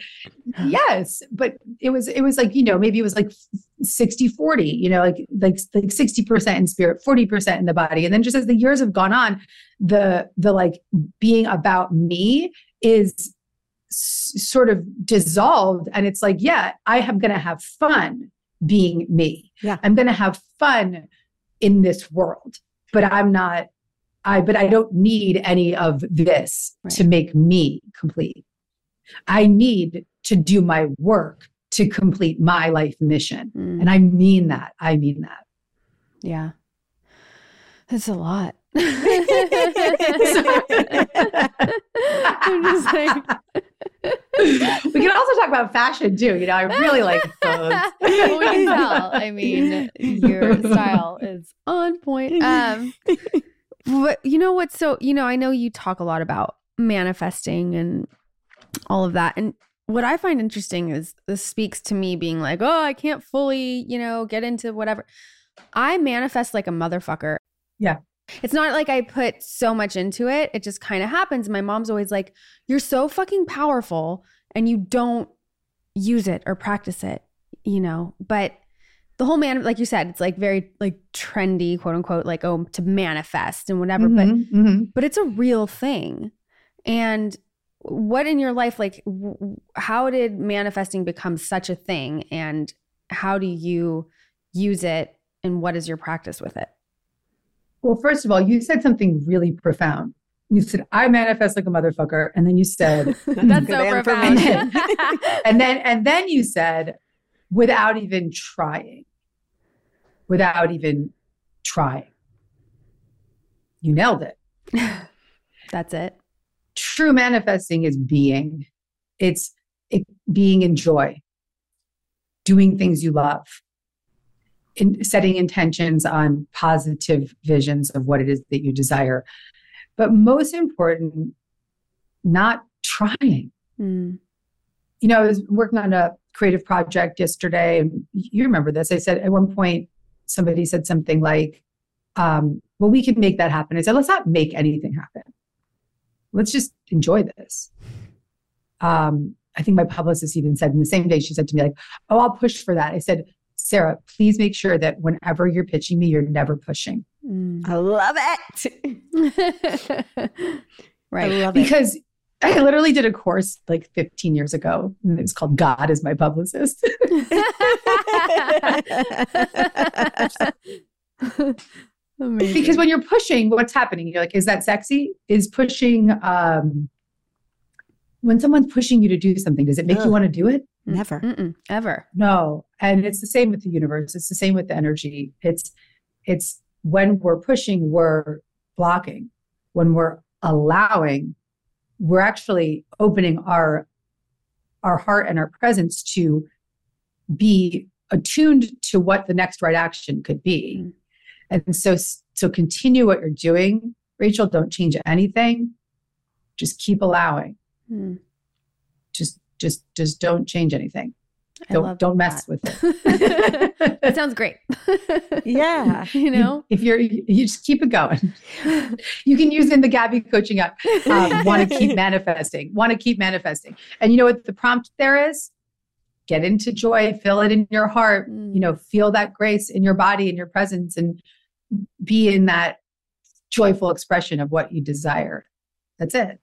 Yes, but it was it was like, you know, maybe it was like 60 40, you know, like like like 60% in spirit, 40% in the body. And then just as the years have gone on, the the like being about me is s- sort of dissolved and it's like, yeah, I am going to have fun being me. Yeah. I'm going to have fun in this world but i'm not i but i don't need any of this Right. to make me complete i need to do my work to complete my life mission Mm, and i mean that i mean that yeah. That's a lot. (laughs) (laughs) I'm just like, (laughs) (laughs) we can also talk about fashion too you know i really like (laughs) clothes well, we can tell. I mean, your (laughs) style is on point. Um, but you know what's so, you know, I know you talk a lot about manifesting and all of that. And what I find interesting is this speaks to me being like, oh, I can't fully, you know, get into whatever. I manifest like a motherfucker. Yeah. It's not like I put so much into it. It just kind of happens. My mom's always like, you're so fucking powerful and you don't use it or practice it, you know? But the whole man, like you said, it's like very like trendy, quote unquote, like, oh, to manifest and whatever. But Mhm, mhm. but it's a real thing. And what in your life, like, w- how did manifesting become such a thing? And how do you use it? And what is your practice with it? Well first of all you said something really profound. You said i manifest like a motherfucker and then you said (laughs) That's Good so information. profound. (laughs) and then and then you said without even trying. Without even trying. You nailed it. (laughs) That's it. true manifesting is being. It's it, being in joy. Doing things you love in setting intentions on positive visions of what it is that you desire but most important not trying Mm. you know, I was working on a creative project yesterday, and you remember this. I said at one point, somebody said something like, um, well, we can make that happen. I said, let's not make anything happen. Let's just enjoy this. Um, I think my publicist even said in the same day, she said to me, like, oh, I'll push for that. I said, Sarah, please make sure that whenever you're pitching me, you're never pushing. Mm. I love it. (laughs) I right. love it. Because I literally did a course like 15 years ago, and it was called God is My Publicist. (laughs) Because when you're pushing what's happening you're like is that sexy is pushing um when someone's pushing you to do something does it make you want to do it Never. Mm-mm, ever. no and it's the same with the universe it's the same with the energy it's it's when we're pushing we're blocking when we're allowing we're actually opening our our heart and our presence to be attuned to what the next right action could be Mm. and so so continue what you're doing rachel don't change anything just keep allowing Mm. Just just don't change anything I don't don't mess that. with it (laughs) that sounds great. (laughs) (laughs) Yeah. you know? if you're you just keep it going you can use in the gabby coaching app um, want to keep manifesting want to keep manifesting and you know what the prompt there is get into joy feel it in your heart you know feel that grace in your body in your presence and be in that joyful expression of what you desire. That's it.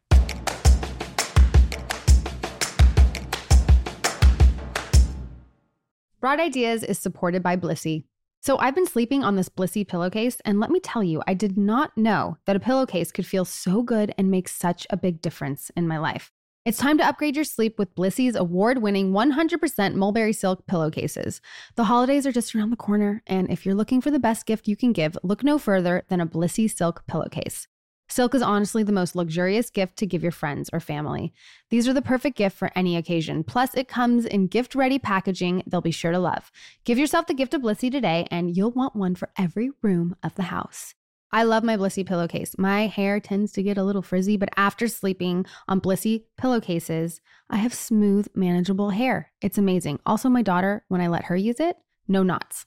Broad Ideas is supported by Blissy. So I've been sleeping on this Blissy pillowcase, and let me tell you, I did not know that a pillowcase could feel so good and make such a big difference in my life. It's time to upgrade your sleep with Blissy's award winning 100% mulberry silk pillowcases. The holidays are just around the corner, and if you're looking for the best gift you can give, look no further than a Blissy silk pillowcase. Silk is honestly the most luxurious gift to give your friends or family. These are the perfect gift for any occasion. Plus, it comes in gift ready packaging they'll be sure to love. Give yourself the gift of Blissy today, and you'll want one for every room of the house. I love my Blissy pillowcase. My hair tends to get a little frizzy, but after sleeping on Blissy pillowcases, I have smooth, manageable hair. It's amazing. Also, my daughter, when I let her use it, no knots.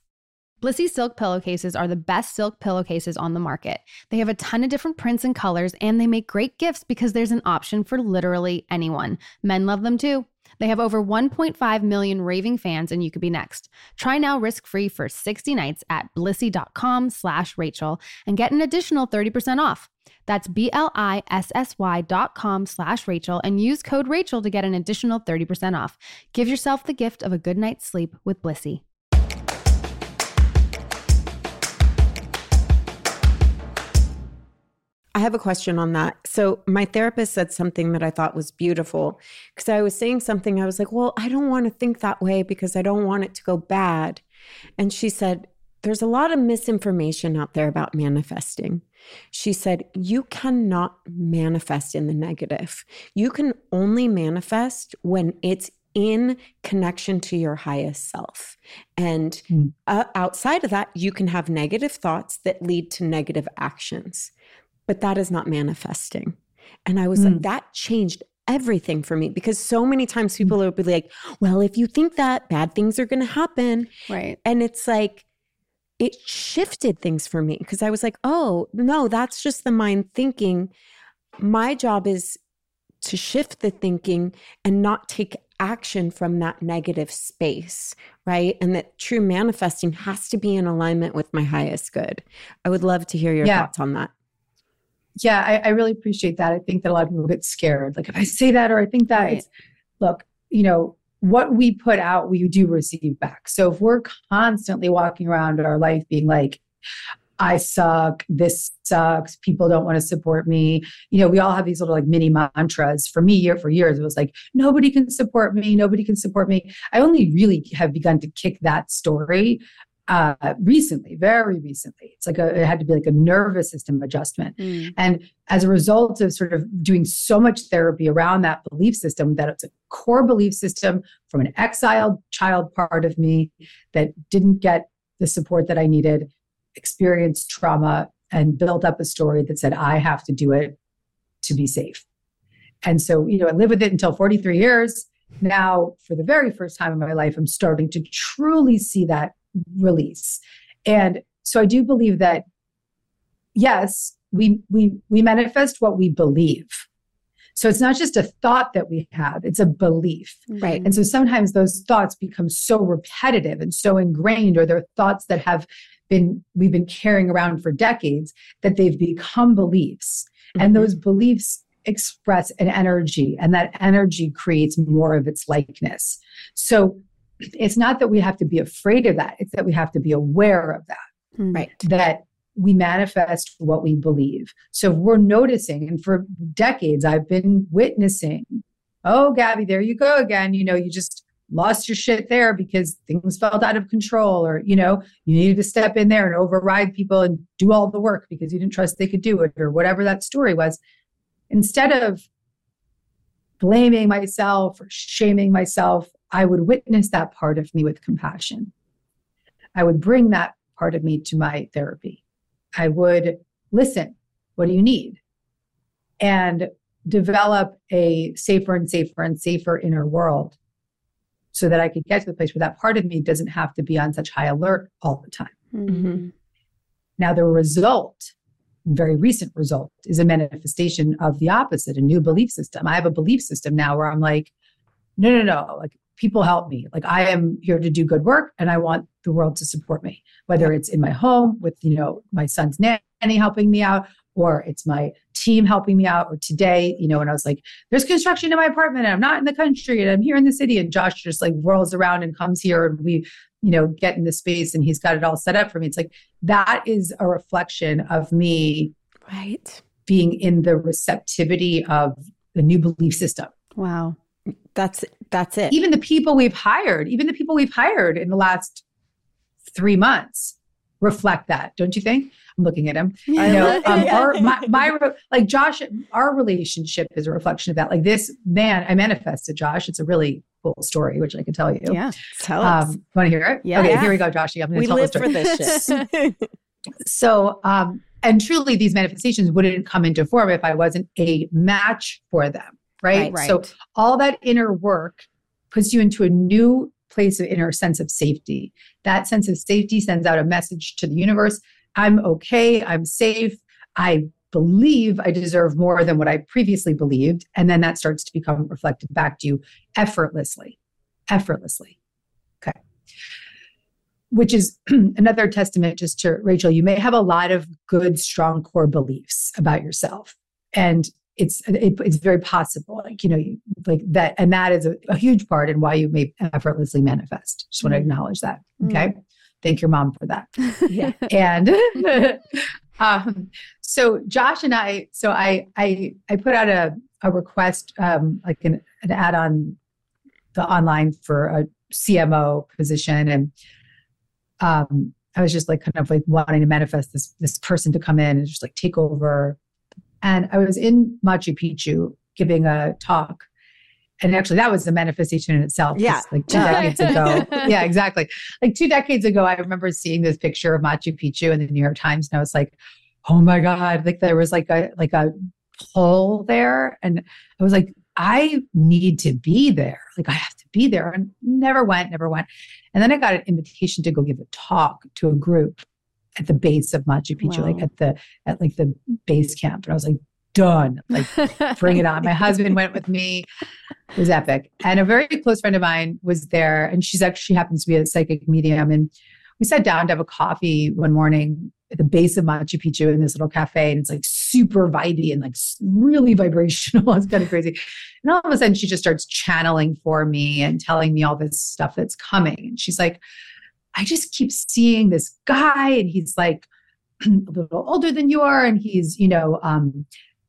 Blissy silk pillowcases are the best silk pillowcases on the market. They have a ton of different prints and colors, and they make great gifts because there's an option for literally anyone. Men love them too. They have over 1.5 million raving fans, and you could be next. Try now risk-free for 60 nights at blissy.com slash Rachel and get an additional 30% off. That's B-L-I-S-S-Y dot com slash Rachel and use code Rachel to get an additional 30% off. Give yourself the gift of a good night's sleep with Blissy. I have a question on that. So, my therapist said something that I thought was beautiful because I was saying something. I was like, Well, I don't want to think that way because I don't want it to go bad. And she said, There's a lot of misinformation out there about manifesting. She said, You cannot manifest in the negative. You can only manifest when it's in connection to your highest self. And uh, outside of that, you can have negative thoughts that lead to negative actions but that is not manifesting. And I was like, Mm. that changed everything for me because so many times people will be like, well, if you think that, bad things are going to happen. Right. And it's like, it shifted things for me because I was like, oh, no, that's just the mind thinking. My job is to shift the thinking and not take action from that negative space, right? And that true manifesting has to be in alignment with my highest good. I would love to hear your Yeah. thoughts on that. Yeah, I, I really appreciate that. I think that a lot of people get scared. Like if I say that or I think that, Right. it's, look, you know, what we put out, we do receive back. So if we're constantly walking around our life being like, I suck, this sucks, people don't want to support me. You know, we all have these little like mini mantras. For me, year for years, it was like, nobody can support me, nobody can support me. I only really have begun to kick that story uh recently, very recently. It's like a it had to be like a nervous system adjustment. Mm. And as a result of sort of doing so much therapy around that belief system, that it's a core belief system from an exiled child part of me that didn't get the support that I needed, experienced trauma, and built up a story that said, I have to do it to be safe. And so, you know, I lived with it until 43 years. Now, for the very first time in my life, I'm starting to truly see that release. And so I do believe that yes, we we we manifest what we believe. So it's not just a thought that we have, it's a belief. Right. And so sometimes those thoughts become so repetitive and so ingrained, or they're thoughts that have been we've been carrying around for decades that they've become beliefs. And Mhm. those beliefs express an energy, and that energy creates more of its likeness. So it's not that we have to be afraid of that, it's that we have to be aware of that Mm. right. that we manifest what we believe. So if we're noticing, and for decades I've been witnessing, oh, Gabby, there you go again. You know, you just lost your shit there because things felt out of control, or, you know, you needed to step in there and override people and do all the work because you didn't trust they could do it, or whatever that story was. Instead of blaming myself or shaming myself, I would witness that part of me with compassion. I would bring that part of me to my therapy. I would listen. What do you need? And develop a safer and safer and safer inner world so that I could get to the place where that part of me doesn't have to be on such high alert all the time. Mm. Now, the result, very recent result, is a manifestation of the opposite, a new belief system. I have a belief system now where I'm like, no, no, no, like people help me. Like I am here to do good work and I want the world to support me, whether it's in my home with, you know, my son's nanny helping me out or it's my team helping me out, or today, you know, and I was like, there's construction in my apartment and I'm not in the country and I'm here in the city. And Josh just like whirls around and comes here and we, you know, get in the space and he's got it all set up for me. It's like that is a reflection of me Right. being in the receptivity of the new belief system. Wow. That's that's it. Even the people we've hired, even the people we've hired in the last three months reflect that, don't you think? I'm looking at him. You know, (laughs) um, Yeah. our, my, my, like Josh, our relationship is a reflection of that. Like this man, I manifested Josh. It's a really cool story, which I can tell you. Yeah. Tell us. Um, want to hear it? Yeah. Okay, Yeah. here we go, Joshy. I'm going we to tell the live story. for this shit. (laughs) (laughs) So, um, and truly, these manifestations wouldn't come into form if I wasn't a match for them, right? Right. So, all that inner work puts you into a new place of inner sense of safety. That sense of safety sends out a message to the universe I'm okay, I'm safe, I believe I deserve more than what I previously believed. And then that starts to become reflected back to you effortlessly, effortlessly. Okay. Which is (clears throat) another testament just to Rachel. You may have a lot of good, strong core beliefs about yourself. And it's it, it's very possible, like you know, like that, and that is a, a huge part in why you may effortlessly manifest. Just want to Mm. acknowledge that. Okay, thank your mom for that yeah. (laughs) and (laughs) um, so Josh and I, so I I I put out a a request, um, like an, an ad on the online for a CMO position, and um, I was just like kind of like wanting to manifest this this person to come in and just like take over. And I was in Machu Picchu giving a talk. And actually, that was a manifestation in itself. Yeah. Like two decades ago. (laughs) Yeah, exactly like two decades ago, I remember seeing this picture of Machu Picchu in the New York Times, and I was like, "Oh my god!" Like there was like a like a hole there, and I was like, "I need to be there. Like I have to be there." And never went, never went. And then I got an invitation to go give a talk to a group at the base of Machu Picchu, like at the at like the base camp, and I was like, "Done! Like (laughs) bring it on. My husband went with me. It was epic. And a very close friend of mine was there, and she's actually she happens to be a psychic medium. And we sat down to have a coffee one morning at the base of Machu Picchu in this little cafe, and it's like super vibey and like really (laughs) vibrational. it's kind of crazy. And all of a sudden, she just starts channeling for me and telling me all this stuff that's coming. And she's like, I just keep seeing this guy, and he's like (clears throat) a little older than you are, and he's, you know, um,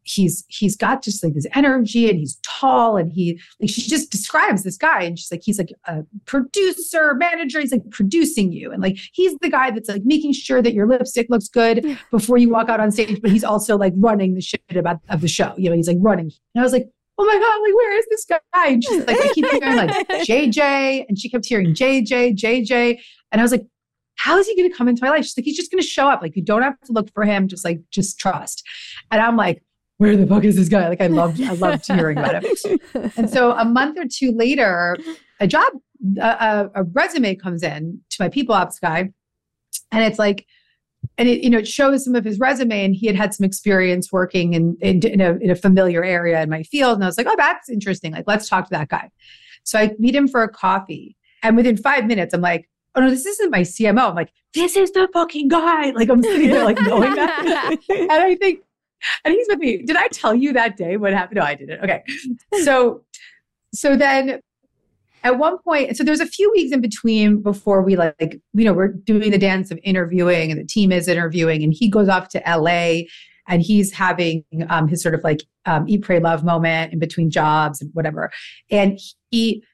he's he's got just like this energy and he's tall and he like she just describes this guy and she's like he's like a producer manager he's like producing you and like he's the guy that's like making sure that your lipstick looks good before you walk out on stage but he's also like running the shit about of the show you know he's like running. And i was like oh my god like where is this guy? And she's like i keep hearing like (laughs) jj and she kept hearing jj jj and i was like how is he going to come into my life? She's like he's just going to show up. Like you don't have to look for him. Just like just trust. And i'm like where the fuck is this guy? Like I loved, I loved hearing about him. And so a month or two later, a job, a, a, a resume comes in to my people ops guy, and it's like, and it you know it shows some of his resume, and he had had some experience working in in, in, a, in a familiar area in my field, and I was like, oh, that's interesting. Like let's talk to that guy. So I meet him for a coffee, and within five minutes, I'm like. Oh no, this isn't my CMO. I'm like, this is the fucking guy. Like I'm sitting there, like knowing that. (laughs) and I think, and he's with me. Did I tell you that day what happened? No, I didn't. Okay. So, so then at one point, so there's a few weeks in between before we like, you know, we're doing the dance of interviewing and the team is interviewing and he goes off to LA and he's having um, his sort of like um, eat, pray, love moment in between jobs and whatever. And he,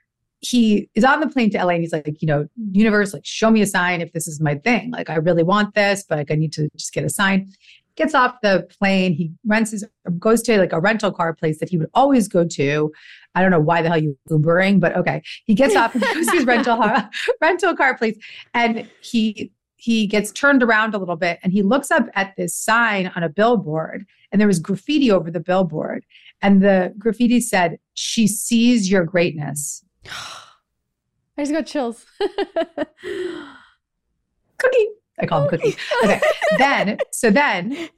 he is on the plane to LA and he's like, you know, universe, like show me a sign if this is my thing. Like I really want this, but like I need to just get a sign gets off the plane. He rents his, goes to like a rental car place that he would always go to. I don't know why the hell you Ubering, but okay. He gets off and goes to his rental (laughs) rental car place, and he he gets turned around a little bit, and he looks up at this sign on a billboard, and there was graffiti over the billboard, and the graffiti said, "She sees your greatness." (gasps) I just got chills. (laughs) Cookie. I call him Cookie. Okay. then, so then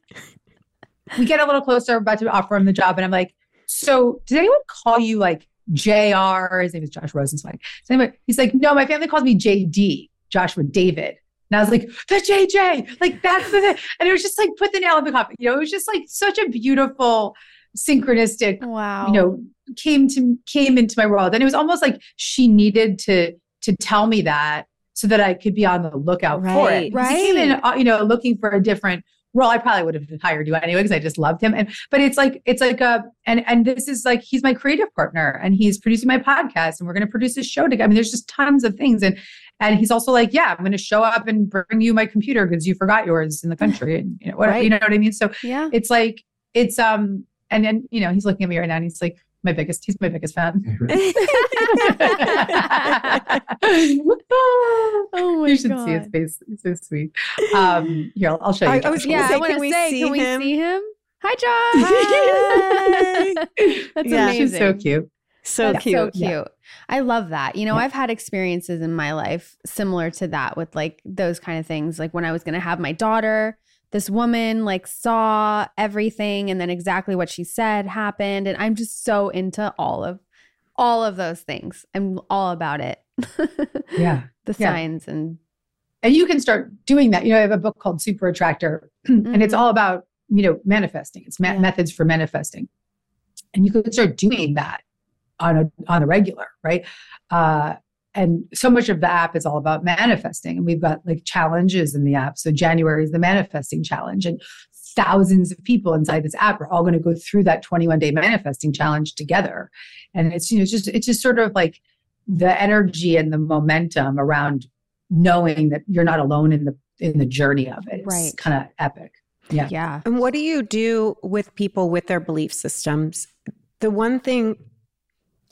we get a little closer, about to offer him the job. And I'm like, so did anyone call you like JR? His name is Josh Rosenzweig. So anyway, he's like, no, my family calls me JD, Joshua David. And I was like, the JJ, like that's the, and it was just like put the nail in the coffin. You know, it was just like such a beautiful, synchronistic, Wow. you know, came to came into my world. And it was almost like she needed to to tell me that so that I could be on the lookout for Right. it. Because He came in, Right. uh, you know, looking for a different role. I probably would have hired you anyway because I just loved him. And but it's like it's like a and and this is like he's my creative partner and he's producing my podcast and we're going to produce this show together. I mean, there's just tons of things and and he's also like, yeah, I'm going to show up and bring you my computer because you forgot yours in the country and you know what Right. you know what I mean. So yeah. it's like it's um and then you know he's looking at me right now and he's like my biggest he's my biggest fan. (laughs) (laughs) (laughs) Oh my you should god. see his face. It's so sweet. Um, here, I'll, I'll show you. I- I was yeah, say, I want can to we say, see can we him? see him? Hi, Josh. That's Yeah. amazing. She's so cute. so That's cute. so cute. Yeah. I love that. You know, Yeah. I've had experiences in my life similar to that with like those kind of things. Like when I was going to have my daughter, this woman like saw everything and then exactly what she said happened and I'm just so into all of all of those things. I'm all about it. (laughs) Yeah. the Yeah. signs and And you can start doing that. You know, I have a book called Super Attractor, (clears throat) and it's Mhm. all about, you know, manifesting. It's ma- Yeah. methods for manifesting. And you can start doing that on a on a regular, right? Uh, and so much of the app is all about manifesting. And we've got like challenges in the app. So January is the manifesting challenge. And thousands of people inside this app are all going to go through that 21 day manifesting challenge together. And it's, you know, it's just, it's just sort of like the energy and the momentum around knowing that you're not alone in the, in the journey of it. It's Right. kind of epic. Yeah. yeah. And what do you do with people with their belief systems? The one thing,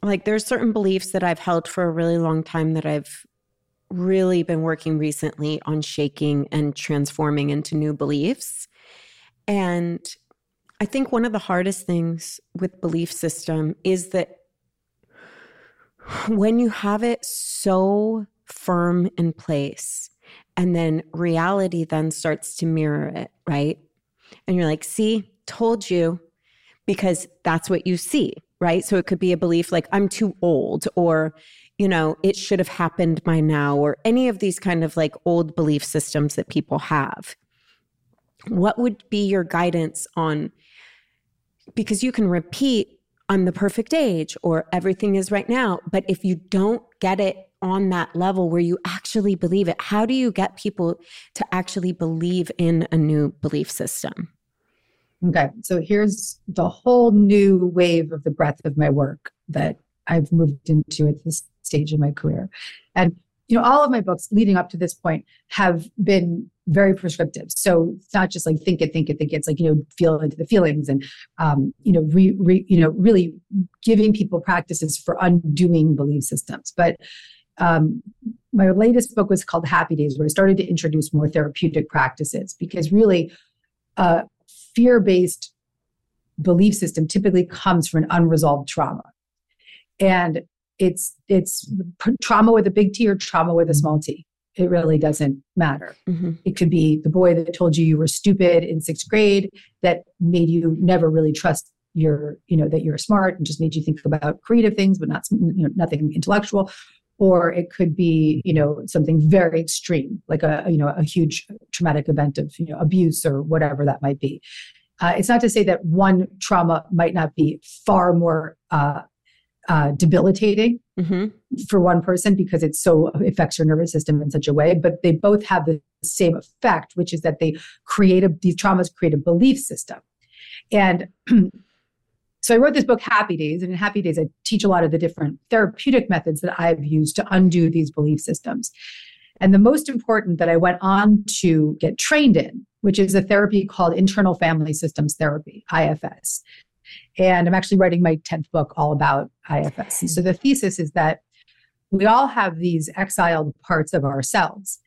like, there's certain beliefs that I've held for a really long time that I've really been working recently on shaking and transforming into new beliefs. And I think one of the hardest things with belief system is that when you have it so firm in place, and then reality then starts to mirror it, right? And you're like, see, told you, because that's what you see, right? So it could be a belief like, I'm too old, or, you know, it should have happened by now, or any of these kind of like old belief systems that people have. What would be your guidance on? Because you can repeat, I'm the perfect age, or everything is right now. But if you don't get it on that level where you actually believe it, how do you get people to actually believe in a new belief system? Okay. So here's the whole new wave of the breadth of my work that I've moved into at this stage in my career. And, you know, all of my books leading up to this point have been very prescriptive. So it's not just like think it, think it, think it. It's like, you know, feel into the feelings and, um, you know, re, re, you know, really giving people practices for undoing belief systems. But um, my latest book was called Happy Days, where I started to introduce more therapeutic practices because really, uh, fear based belief system typically comes from an unresolved trauma. And it's it's trauma with a big T or trauma with a small t. It really doesn't matter. Mhm. It could be the boy that told you you were stupid in sixth grade that made you never really trust your, you know, that you're smart and just made you think about creative things, but not, you know, nothing intellectual. Or it could be, you know, something very extreme, like a, you know, a huge traumatic event of, you know, abuse or whatever that might be. Uh, it's not to say that one trauma might not be far more uh, uh, debilitating Mhm. for one person because it so affects your nervous system in such a way, but they both have the same effect, which is that they create a, these traumas create a belief system. And (clears throat) so I wrote this book, Happy Days, and in Happy Days, I teach a lot of the different therapeutic methods that I've used to undo these belief systems. And the most important that I went on to get trained in, which is a therapy called internal family systems therapy, IFS. And I'm actually writing my 10th book all about IFS. So the thesis is that we all have these exiled parts of ourselves.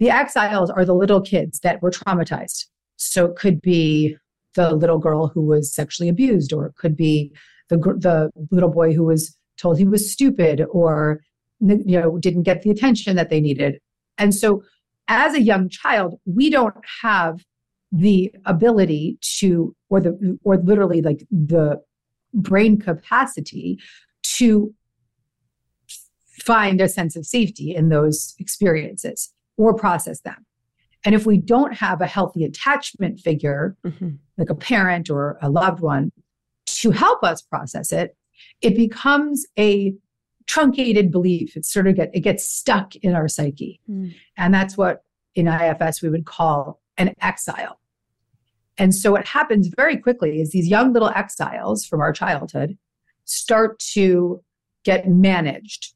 The exiles are the little kids that were traumatized. So it could be the little girl who was sexually abused, or it could be the, the little boy who was told he was stupid or you know didn't get the attention that they needed. And so as a young child, we don't have the ability to or the or literally like the brain capacity to find a sense of safety in those experiences or process them. And if we don't have a healthy attachment figure, Mhm. like a parent or a loved one, to help us process it, it becomes a truncated belief. It sort of get it gets stuck in our psyche. Mm. And that's what in IFS we would call an exile. And so what happens very quickly is these young little exiles from our childhood start to get managed.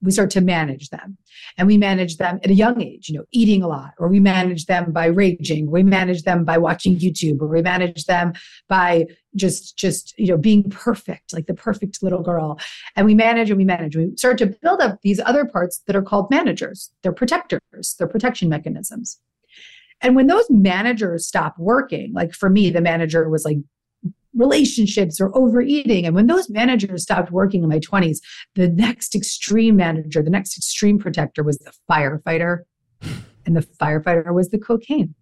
We start to manage them. And we manage them at a young age, you know, eating a lot, or we manage them by raging, we manage them by watching YouTube, or we manage them by just just, you know, being perfect, like the perfect little girl. And we manage and we manage. We start to build up these other parts that are called managers. They're protectors, they're protection mechanisms. And when those managers stop working, like for me, the manager was like relationships or overeating. And when those managers stopped working in my 20s, the next extreme manager, the next extreme protector was the firefighter. (sighs) And the firefighter was the cocaine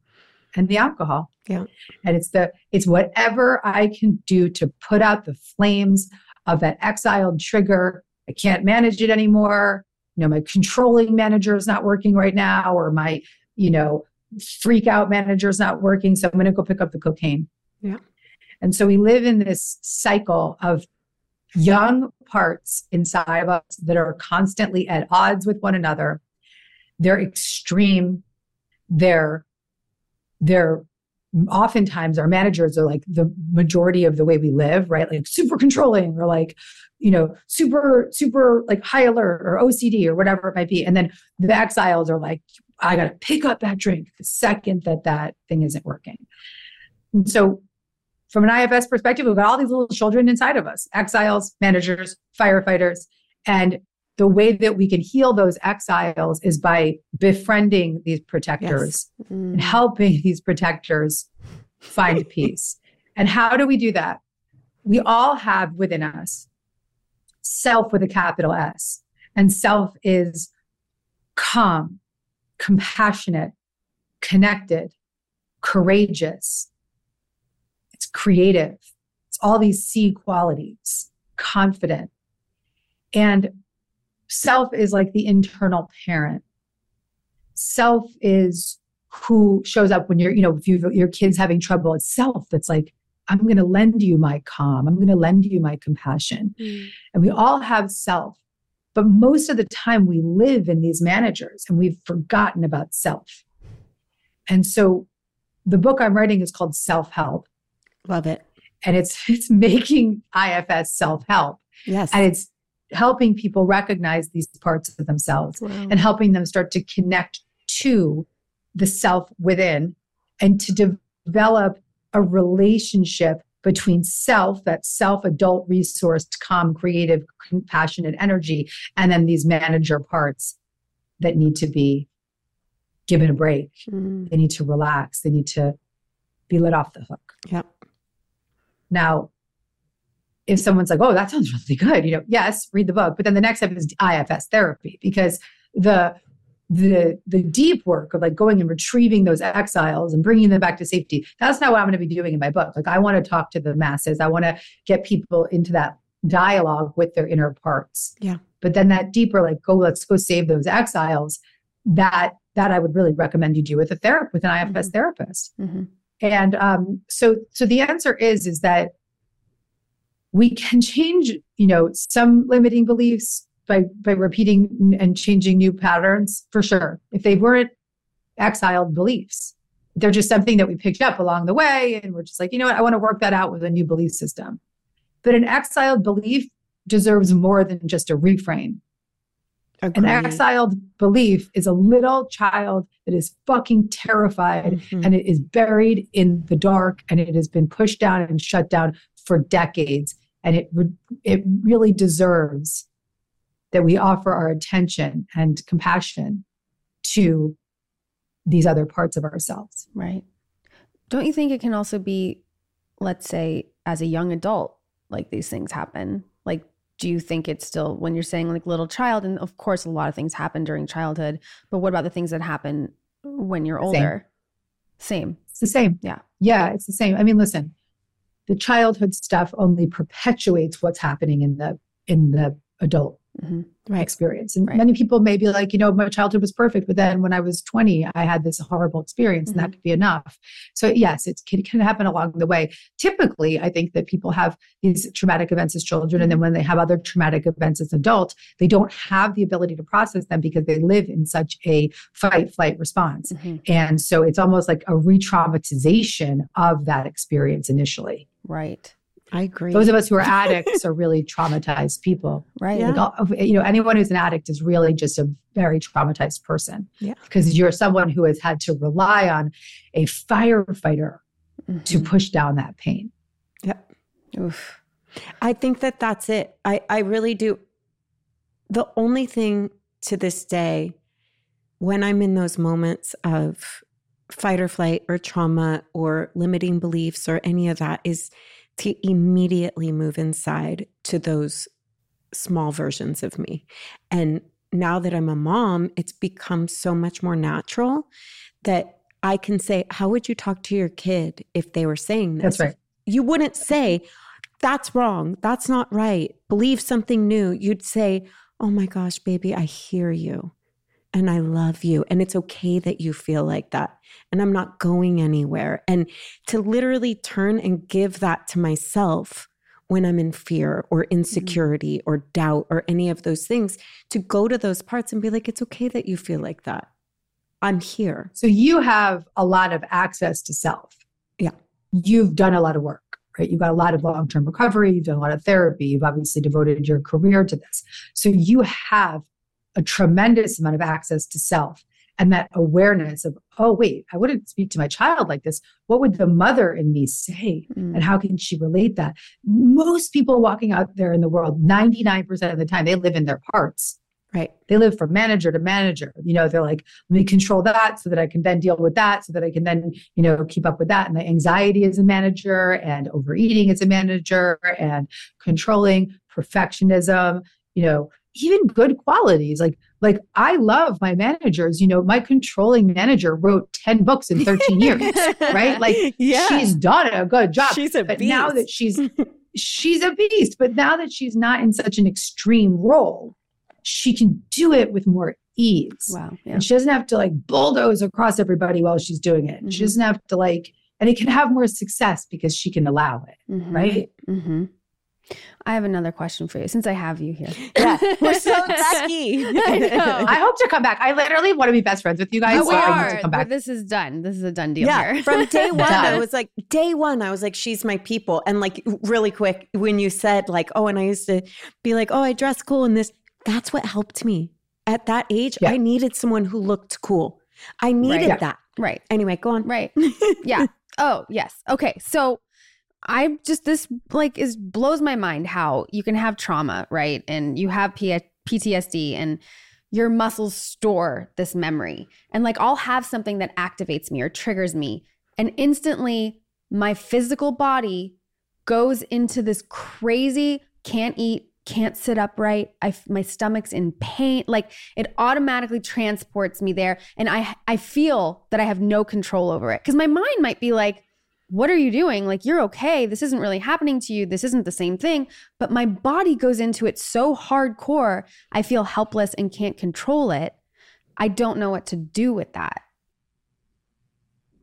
and the alcohol. Yeah. And it's the it's whatever I can do to put out the flames of that exiled trigger. I can't manage it anymore. You know, my controlling manager is not working right now, or my, you know, freak out manager is not working. So I'm going to go pick up the cocaine. Yeah. And so we live in this cycle of young parts inside of us that are constantly at odds with one another. They're extreme. They're, they're oftentimes our managers are like the majority of the way we live, right? Like super controlling or like, you know, super, super like high alert or OCD or whatever it might be. And then the exiles are like, I got to pick up that drink the second that that thing isn't working. And so from an IFS perspective, we've got all these little children inside of us exiles, managers, firefighters. And the way that we can heal those exiles is by befriending these protectors and Mm. helping (laughs) these protectors find (laughs) peace. And how do we do that? We all have within us self with a capital S. And self is calm, compassionate, connected, courageous, it's creative. It's all these C qualities, confident. And self is like the internal parent. Self is who shows up when you're, you know, if you your kid's having trouble. It's self that's like, I'm going to lend you my calm. I'm going to lend you my compassion. Mm. And we all have self. But most of the time we live in these managers and we've forgotten about self. And so the book I'm writing is called Self Help Love it. and it's (laughs) it's making IFS self-help Yes. and it's helping people recognize these parts of themselves Wow. and helping them start to connect to the self within and to de- develop a relationship between self that self adult resourced calm creative compassionate energy and then these manager parts that need to be given a break Mm. they need to relax they need to be let off the hook Yep. Now, if someone's like, "Oh, that sounds really good," you know, yes, read the book. But then the next step is IFS therapy because the the the deep work of like going and retrieving those exiles and bringing them back to safety. That's not what I'm going to be doing in my book. Like, I want to talk to the masses. I want to get people into that dialogue with their inner parts. Yeah. But then that deeper, like, go, let's go save those exiles. That that I would really recommend you do with a therapist, with an IFS Mhm. therapist. Mhm. And um, so, so the answer is is that we can change, you know, some limiting beliefs by by repeating and changing new patterns for sure. If they weren't exiled beliefs, they're just something that we picked up along the way, and we're just like, you know what, I want to work that out with a new belief system. But an exiled belief deserves more than just a reframe. An exiled belief is a little child that is fucking terrified Mhm. and it is buried in the dark and it has been pushed down and shut down for decades and it re- it really deserves that we offer our attention and compassion to these other parts of ourselves Right. Don't you think it can also be, let's say, as a young adult, like these things happen? Do you think it's still, when you're saying like little child, and of course, a lot of things happen during childhood, but what about the things that happen when you're Same. older? Same. it's the same Yeah. yeah it's the same i mean listen the childhood stuff only perpetuates what's happening in the in the adult Mhm. Right. experience. And Right. many people may be like, you know, my childhood was perfect, but then when I was 20, I had this horrible experience, and that could be enough. So, yes, it can, can happen along the way. Typically, I think that people have these traumatic events as children, and then when they have other traumatic events as adults, they don't have the ability to process them because they live in such a fight flight response. Mhm. And so it's almost like a re traumatization of that experience initially. Right. I agree. Those of us who are addicts are really traumatized people. Right. Yeah. Like, all- you know, anyone who's an addict is really just a very traumatized person. Yeah. Because you're someone who has had to rely on a firefighter to Mhm. push down that pain. Yep. Oof. I think that that's it. I, I really do. The only thing to this day, when I'm in those moments of fight or flight or trauma or limiting beliefs or any of that, is to immediately move inside to those small versions of me. And now that I'm a mom, it's become so much more natural that I can say, How would you talk to your kid if they were saying this? That's right. You wouldn't say, That's wrong. That's not right. Believe something new. You'd say, Oh my gosh, baby, I hear you and I love you. And it's okay that you feel like that. And I'm not going anywhere. And to literally turn and give that to myself when I'm in fear or mm-hmm. insecurity or doubt or any of those things, to go to those parts and be like, it's okay that you feel like that. I'm here. So you have a lot of access to self. Yeah. You've done a lot of work, right? You've got a lot of long term recovery. You've done a lot of therapy. You've obviously devoted your career to this. So you have a tremendous amount of access to self and that awareness of, oh, wait, I wouldn't speak to my child like this. What would the mother in me say? Mm. And how can she relate that? Most people walking out there in the world, 99% of the time, they live in their parts Right. they live from manager to manager you know they're like let me control that so that i can then deal with that so that i can then you know keep up with that and the anxiety is a manager and overeating is a manager and controlling perfectionism you know even good qualities like like i love my managers you know my controlling manager wrote 10 books in 13 years (laughs) right like she's done a good job She's a beast. but now that she's (laughs) she's a beast but now that she's not in such an extreme role she can do it with more ease Wow. Yeah. and she doesn't have to like bulldoze across everybody while she's doing it Mhm. she doesn't have to like and it can have more success because she can allow it Mhm. right Mm-hmm. I have another question for you since I have you here. (laughs) Yeah. We're so (laughs) lucky. I (laughs) i hope to come back i literally want to be best friends with you guys Oh, so we i are. need to come back This is done. This is a done deal Yeah, here. from day one, I was like, day one, I was like, she's my people. And like, really quick, when you said, like, oh, and I used to be like, oh, I dress cool in this, that's what helped me. At that age, Yeah. I needed someone who looked cool. I needed Yeah. that. right. Anyway, go on. Right. Yeah. oh, yes. Okay. So I just this like is blows my mind how you can have trauma, right? And you have P- PTSD and your muscles store this memory. And like I'll have something that activates me or triggers me and instantly my physical body goes into this crazy can't eat, can't sit upright. I my stomach's in pain. Like it automatically transports me there and I I feel that I have no control over it cuz my mind might be like what are you doing? Like you're okay. This isn't really happening to you. This isn't the same thing, but my body goes into it so hardcore. I feel helpless and can't control it. I don't know what to do with that.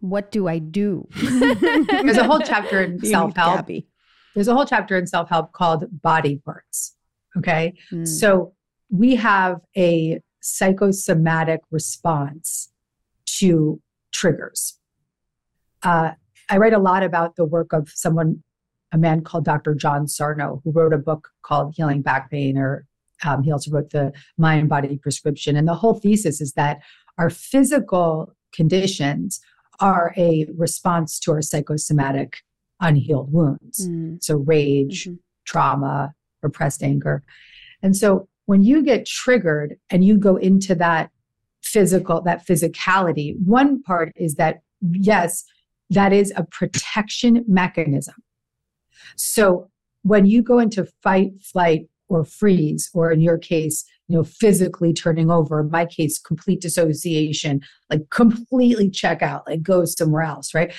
What do I do? (laughs) there's a whole chapter in (laughs) self-help there's a whole chapter in self-help called body parts okay Mm. So we have a psychosomatic response to triggers. Uh, I write a lot about the work of someone, a man called Dr. John Sarno, who wrote a book called Healing Back Pain, or um, he also wrote the Mind Body Prescription. And the whole thesis is that our physical conditions are a response to our psychosomatic unhealed wounds. Mm. So, rage, Mhm. trauma, repressed anger. And so when you get triggered and you go into that physical, that physicality, one part is that, yes, that is a protection mechanism. So when you go into fight, flight, or freeze, or in your case, you know, physically turning over, in my case, complete dissociation, like completely check out, like go somewhere else, right?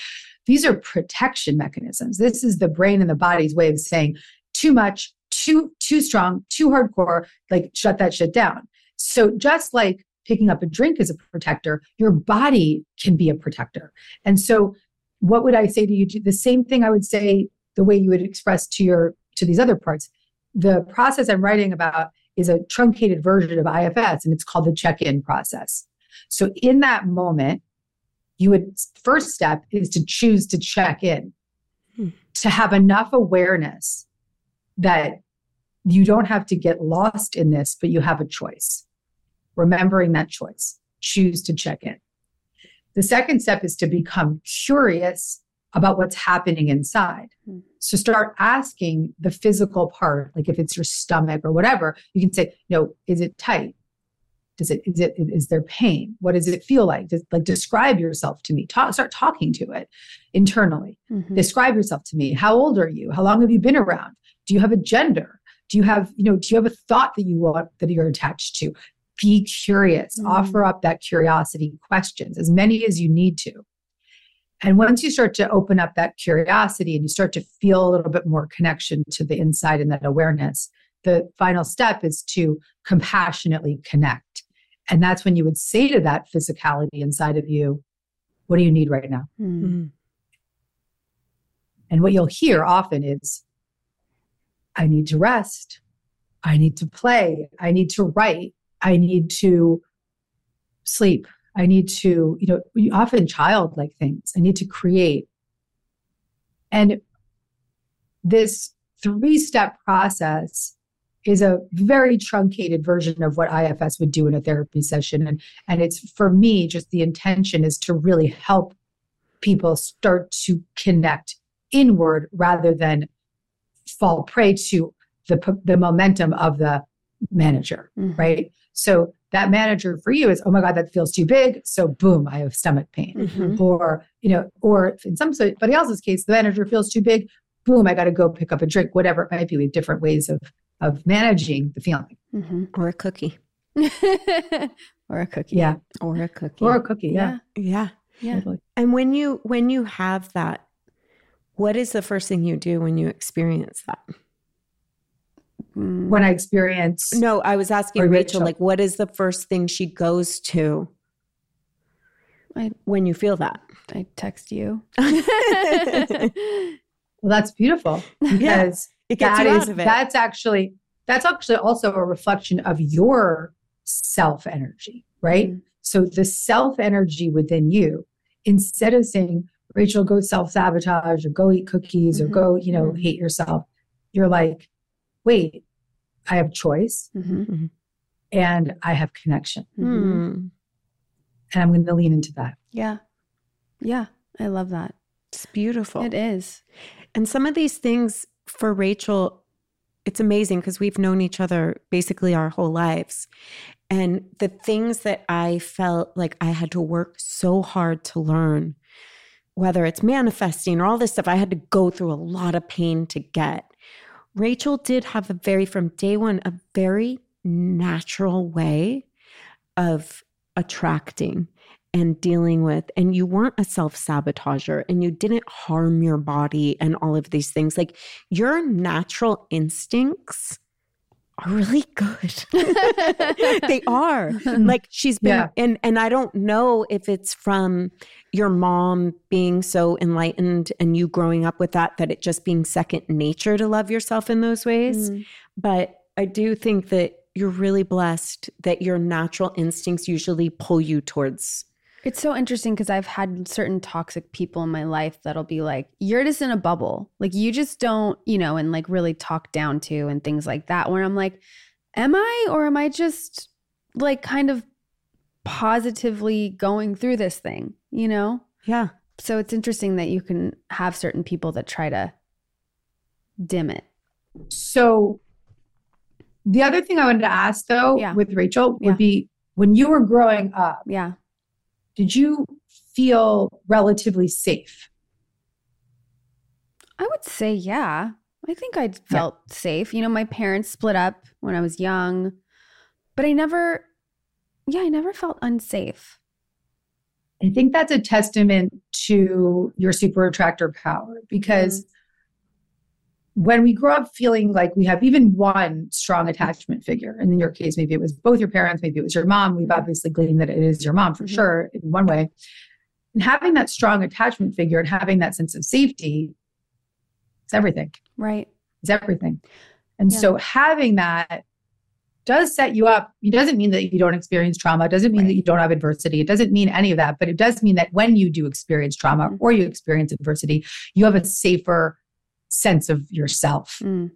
These are protection mechanisms. This is the brain and the body's way of saying too much, too too strong, too hardcore, like shut that shit down. So just like picking up a drink is a protector, your body can be a protector. And so what would I say to you? The same thing I would say the way you would express to your to these other parts. The process I'm writing about is a truncated version of IFS and it's called the check-in process. So in that moment, you would first step is to choose to check in, hmm. to have enough awareness that you don't have to get lost in this, but you have a choice. Remembering that choice, choose to check in. The second step is to become curious about what's happening inside. Hmm. So start asking the physical part, like if it's your stomach or whatever, you can say, you know, is it tight? Does it is it is there pain? What does it feel like? Does, like describe yourself to me. Talk, start talking to it internally. Mm-hmm. Describe yourself to me. How old are you? How long have you been around? Do you have a gender? Do you have, you know, do you have a thought that you want that you're attached to? Be curious. Mm-hmm. Offer up that curiosity questions, as many as you need to. And once you start to open up that curiosity and you start to feel a little bit more connection to the inside and that awareness, the final step is to compassionately connect. And that's when you would say to that physicality inside of you, What do you need right now? Mm-hmm. And what you'll hear often is, I need to rest. I need to play. I need to write. I need to sleep. I need to, you know, often childlike things. I need to create. And this three step process is a very truncated version of what IFS would do in a therapy session. And, and it's for me, just the intention is to really help people start to connect inward rather than fall prey to the, the momentum of the manager, mm-hmm. right? So that manager for you is, oh my God, that feels too big. So boom, I have stomach pain. Mm-hmm. Or, you know, or in somebody else's case, the manager feels too big. Boom, I got to go pick up a drink, whatever it might be. We have different ways of of managing the feeling. Mm-hmm. Or a cookie. (laughs) or a cookie. Yeah. Or a cookie. Or a cookie. Yeah. Yeah. Yeah. Totally. And when you when you have that, what is the first thing you do when you experience that? When I experience No, I was asking Rachel, Rachel, like what is the first thing she goes to I, when you feel that? I text you. (laughs) well, that's beautiful (laughs) because yeah. It gets that you is, out of it. That's actually that's actually also a reflection of your self energy, right? Mm-hmm. So the self energy within you, instead of saying, Rachel, go self sabotage or go eat cookies mm-hmm. or go, you know, mm-hmm. hate yourself, you're like, wait, I have choice mm-hmm. Mm-hmm. and I have connection. Mm. And I'm going to lean into that. Yeah. Yeah. I love that. It's beautiful. It is. And some of these things for Rachel, it's amazing because we've known each other basically our whole lives. And the things that I felt like I had to work so hard to learn, whether it's manifesting or all this stuff, I had to go through a lot of pain to get. Rachel did have a very, from day one, a very natural way of attracting and dealing with and you weren't a self-sabotager and you didn't harm your body and all of these things. Like your natural instincts are really good (laughs) they are (laughs) like she's been yeah. and and i don't know if it's from your mom being so enlightened and you growing up with that that it just being second nature to love yourself in those ways mm. but i do think that you're really blessed that your natural instincts usually pull you towards it's so interesting because I've had certain toxic people in my life that'll be like, you're just in a bubble. Like, you just don't, you know, and like really talk down to and things like that. Where I'm like, am I, or am I just like kind of positively going through this thing, you know? Yeah. So it's interesting that you can have certain people that try to dim it. So the other thing I wanted to ask though yeah. with Rachel would yeah. be when you were growing up. Yeah did you feel relatively safe? I would say, yeah. I think I felt yeah. safe. You know, my parents split up when I was young, but I never, yeah, I never felt unsafe. I think that's a testament to your super attractor power because mm. When we grow up feeling like we have even one strong attachment figure, and in your case, maybe it was both your parents, maybe it was your mom. We've obviously gleaned that it is your mom for Mhm. sure in one way. And having that strong attachment figure and having that sense of safety, it's everything. Right. It's everything. And Yeah. so having that does set you up. It doesn't mean that you don't experience trauma. It doesn't mean Right. that you don't have adversity. It doesn't mean any of that. But it does mean that when you do experience trauma Mhm. or you experience adversity, you have a safer sense of yourself Mm.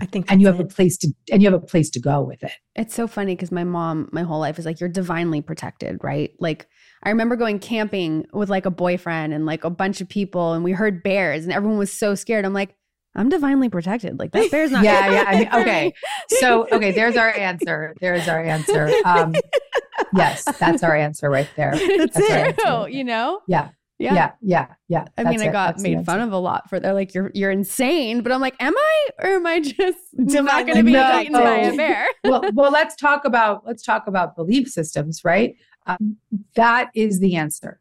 I think and you that's have a place to and you have a place to go with it. It's so funny because my mom, my whole life is like, you're divinely protected, right? Like, I remember going camping with like a boyfriend and like a bunch of people, and we heard bears, and everyone was so scared. I'm like, I'm divinely protected. Like, that bear's not. Yeah, yeah, I mean, (laughs) okay. So okay, there's our answer. There's our answer. Um, (laughs) yes, that's our answer right there. it's That's right. true, you know? Yeah, Yeah. yeah, yeah, yeah. I mean, That's I got That's made fun of a lot for they're like, you're you're insane. But I'm like, am I? Or am I just (laughs) not gonna be No. eaten by a (laughs) bear? (laughs) well, well, let's talk about let's talk about belief systems, right? Um, that is the answer.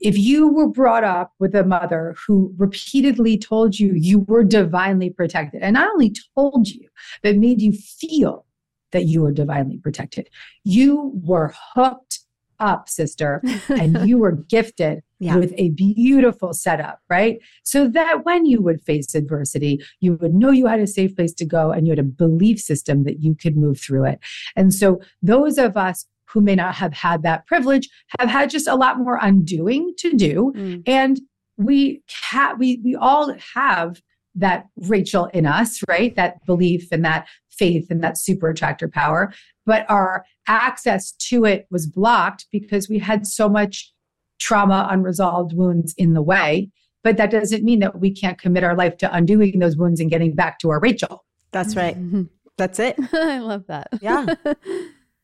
If you were brought up with a mother who repeatedly told you you were divinely protected, and not only told you, but made you feel that you were divinely protected, you were hooked up, sister, (laughs) and you were gifted Yeah. with a beautiful setup, right? So that when you would face adversity, you would know you had a safe place to go and you had a belief system that you could move through it. And so those of us who may not have had that privilege have had just a lot more undoing to do. Mm. And we ha- we we all have that Rachel in us, right? That belief and that faith and that super attractor power. But our access to it was blocked because we had so much trauma, unresolved wounds in the way. But that doesn't mean that we can't commit our life to undoing those wounds and getting back to our Rachel. That's right. Mm-hmm. That's it. (laughs) I love that. Yeah. (laughs)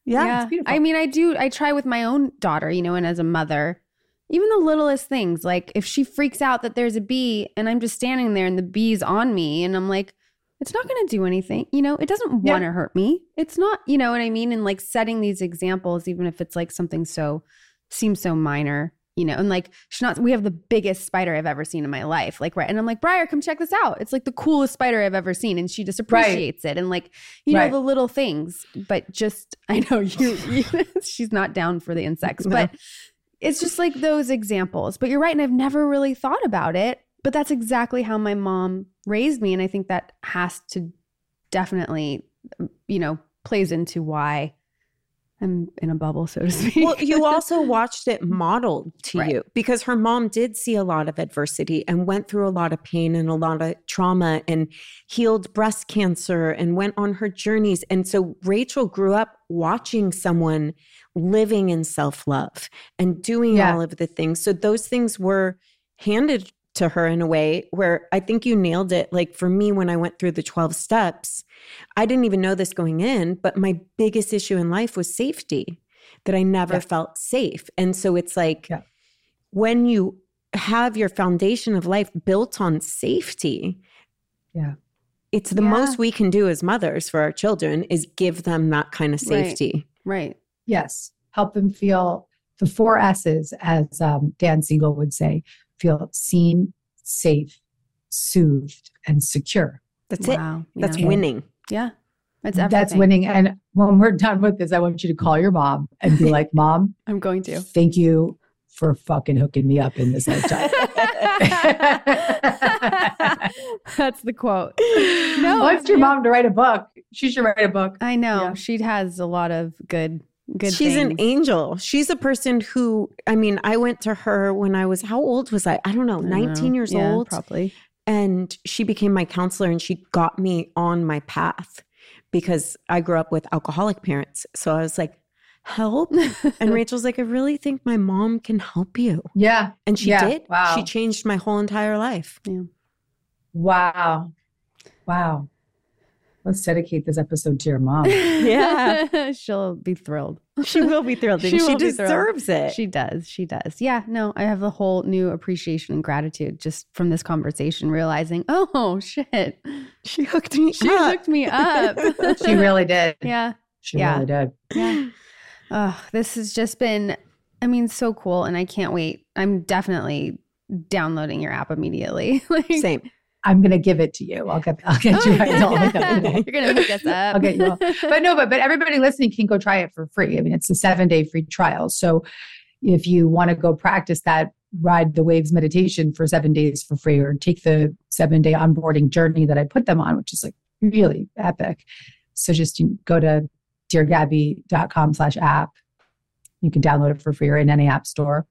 Yeah, it's beautiful. I mean, I do, I try with my own daughter, you know, and as a mother, even the littlest things, like if she freaks out that there's a bee and I'm just standing there and the bee's on me and I'm like, it's not going to do anything. You know, it doesn't Yeah. want to hurt me. It's not, you know what I mean? And like setting these examples, even if it's like something so, seems so minor, you know, and like she's not, we have the biggest spider I've ever seen in my life. Like, right. And I'm like, Briar, come check this out. It's like the coolest spider I've ever seen. And she just appreciates it. And like, you know, the little things, but just, (laughs) I know you, you (laughs) she's not down for the insects, No. but it's just like those examples. But you're right. And I've never really thought about it, but that's exactly how my mom raised me. And I think that has to definitely, you know, plays into why I'm in a bubble, so to speak. well, you (laughs) also watched it modeled to Right. you because her mom did see a lot of adversity and went through a lot of pain and a lot of trauma and healed breast cancer and went on her journeys. And so Rachel grew up watching someone living in self love and doing Yeah. all of the things. So those things were handed to her in a way where I think you nailed it. Like for me, when I went through the 12 steps, I didn't even know this going in, but my biggest issue in life was safety, that I never Yeah. felt safe. And so it's like Yeah. when you have your foundation of life built on safety, Yeah. it's the Yeah. most we can do as mothers for our children is give them that kind of Right. safety. right. Yes. Help them feel the four S's, as um, Dan Siegel would say feel seen, safe, soothed, and secure. That's it. That's yeah. winning. Yeah. That's That's winning. And when we're done with this, I want you to call your mom and be like, Mom, (laughs) I'm going to. thank you for fucking hooking me up in this lifetime. (laughs) (laughs) That's the quote. No, I want your yeah. mom to write a book. She should write a book. I know. Yeah. She has a lot of good good She's an angel. She's a person who, I mean, I went to her when I was, how old was I? I don't know, I 19 know. years Yeah, old. Probably. And she became my counselor and she got me on my path because I grew up with alcoholic parents. So I was like, help. And (laughs) Rachel's like, I really think my mom can help you. Yeah. And she Yeah, did. wow. She changed my whole entire life. yeah. Wow. Wow. Let's dedicate this episode to your mom. (laughs) Yeah. (laughs) She'll be thrilled. She will be thrilled. She She, will be thrilled. deserves it. She does. She does. Yeah. No, I have a whole new appreciation and gratitude just from this conversation, realizing, oh shit, she hooked me she up. hooked me up. (laughs) She really did. yeah. She Yeah. really did. Yeah. Oh, this has just been, I mean, so cool. And I can't wait. I'm definitely downloading your app immediately. like, Same. I'm gonna give it to you. I'll get I'll get you. I'll, (laughs) You're gonna hook us up. I'll get you. all. But no, but but everybody listening can go try it for free. I mean, it's a seven day free trial. So if you want to go practice that ride the waves meditation for seven days for free, or take the seven day onboarding journey that I put them on, which is like really epic. So just you go to deargabby.com slash app. You can download it for free or in any app store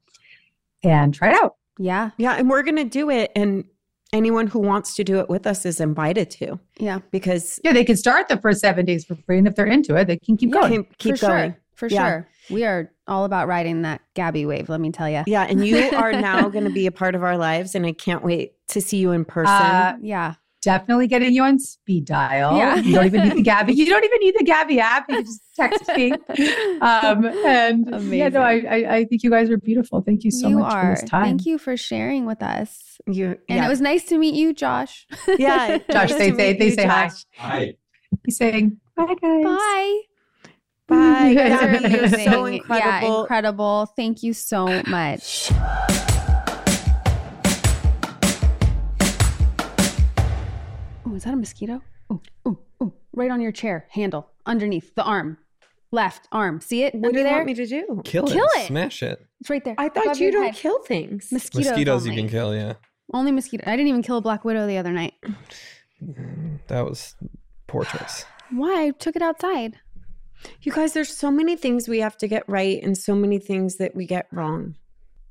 and try it out. yeah, Yeah, and we're gonna do it, and anyone who wants to do it with us is invited to yeah, because Yeah, they can start the first seven days for free. And if they're into it, they can keep Yeah. going. keep, keep for going. sure, for Yeah. sure. We are all about riding that Gabby wave. Let me tell you. Yeah, and you (laughs) are now going to be a part of our lives, and I can't wait to see you in person. Uh, Yeah, Definitely getting you on speed dial. Yeah. You don't even need the Gabby. You don't even need the Gabby app. You just text me. (laughs) Um, and yeah, no, I, I, I think you guys are beautiful. Thank you so you much are. for this time. Thank you for sharing with us. you, And yeah, it was nice to meet you, Josh. (laughs) yeah. (laughs) Josh, nice they to say- they you, say hi. Josh. Hi. He's saying bye, guys. Bye. Bye. You're Gabby, You're so Amazing. Yeah, incredible. incredible. Thank you so much. Is that a mosquito? Oh, oh, oh. Right on your chair handle, underneath the arm, left arm. See it What do you there? want me to do? Kill it. Kill it. Smash it. it's right there. I thought above you your don't head. kill things. mosquitoes. Mosquitoes only. you can kill, yeah. Only mosquito. I didn't even kill a black widow the other night. (sighs) That was poor choice. (sighs) Why? I took it outside. You guys, there's so many things we have to get right, and so many things that we get wrong.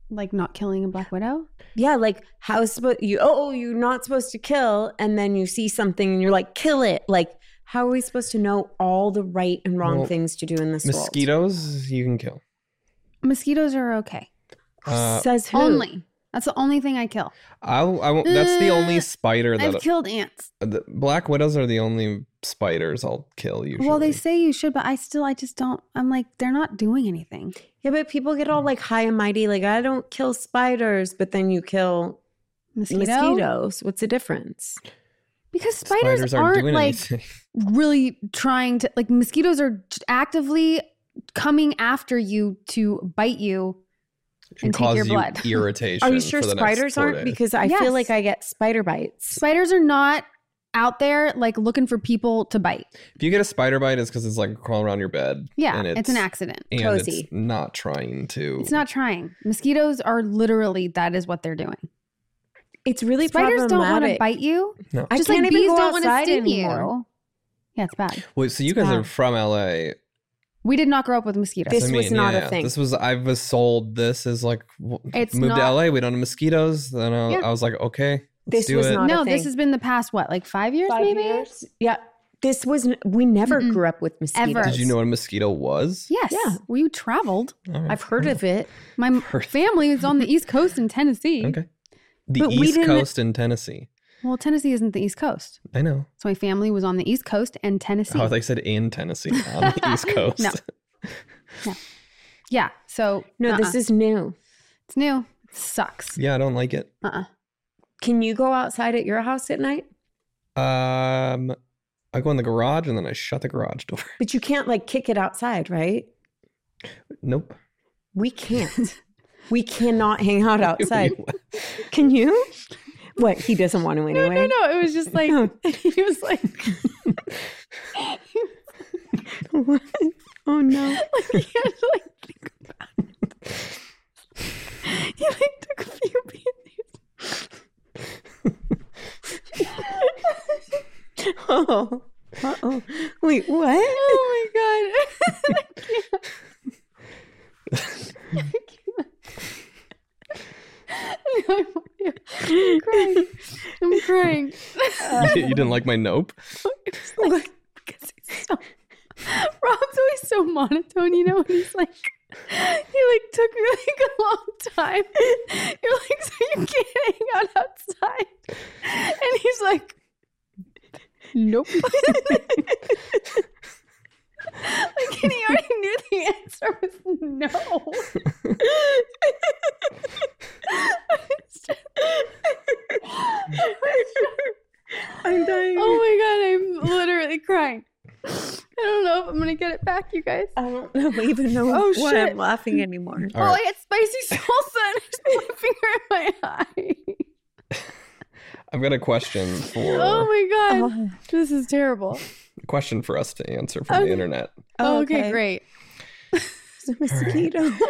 Like not killing a black widow. Yeah, like how is supposed you? Oh, you're not supposed to kill, and then you see something and you're like, kill it. Like, how are we supposed to know all the right and wrong Well, things to do in this world? Mosquitoes you can kill. Mosquitoes are okay. Uh, Says who? Only. That's the only thing I kill. I, I won't, that's the only Uh, spider that I've killed ants. the black widows are the only spiders I'll kill usually. Well, they say you should, but I still, I just don't. I'm like, they're not doing anything. Yeah, but people get all mm. like high and mighty, like I don't kill spiders, but then you kill Mosquito? mosquitoes. What's the difference? Because spiders, aren't, like anything. (laughs) really trying to, like, mosquitoes are actively coming after you to bite you. and and take your you blood. (laughs) irritation. Are you sure for the next spiders aren't? days. Because I Yes. feel like I get spider bites. Spiders are not out there like looking for people to bite. if you get a spider bite, it's because it's like crawling around your bed. Yeah, and it's, an accident. and Cozy. it's not trying to. It's not trying. Mosquitoes are literally that is what they're doing. It's really Spiders don't want to bite you. No. I Just can't like even bees go don't want to outside sting anymore. you. Yeah, it's bad. Wait, so you It's guys are from LA? We did not grow up with mosquitoes. This I mean, was not a thing. This was I was sold this is like It's moved to LA. We don't have mosquitoes. Then I, Yeah. I was like, okay, let's This was it. not- a no, this has been the past what, like five years, Five maybe? years? Yeah. This was, we never Mm-mm. grew up with mosquitoes. Ever. Did you know what a mosquito was? Yes. Yeah. We traveled. All right. I've heard of it. My Heard. family is on the East Coast in Tennessee. Okay. The But East Coast in Tennessee. Well, Tennessee isn't the East Coast. I know. So my family was on the East Coast and Tennessee. Oh, they said in Tennessee on the East (laughs) Coast. No. yeah. So No, uh-uh. this is new. it's new. It sucks. yeah, I don't like it. Uh-uh. Can you go outside at your house at night? Um, I go in the garage and then I shut the garage door. (laughs) But you can't like kick it outside, right? Nope. We can't. (laughs) we cannot hang out outside. Can you? What? He doesn't want to No, anyway. no, no. It was just like (laughs) he was like What? Oh no. like he had to like think about it. He like took a few pieces. (laughs) Oh. Uh-oh. Wait, what? Oh my god. I can't. I can't. I'm crying. I'm crying. you, you didn't like my nope? It's (laughs) like, because he's so Rob's always so monotone, you know, and he's like he like took me like a long time. You're like, so you can't hang out outside. And he's like, Nope. (laughs) like and he already knew the answer was no. I'm dying. Oh my god, I'm literally crying. I don't know if I'm gonna get it back, you guys. I don't know, even know Oh, why shit. I'm laughing anymore. All oh, right. I had spicy salsa and there's my finger in my eye. I've got a question for Oh my god, Oh, this is terrible. a question for us to answer from Okay. the internet. Oh, okay, great. It's a mosquito. (laughs)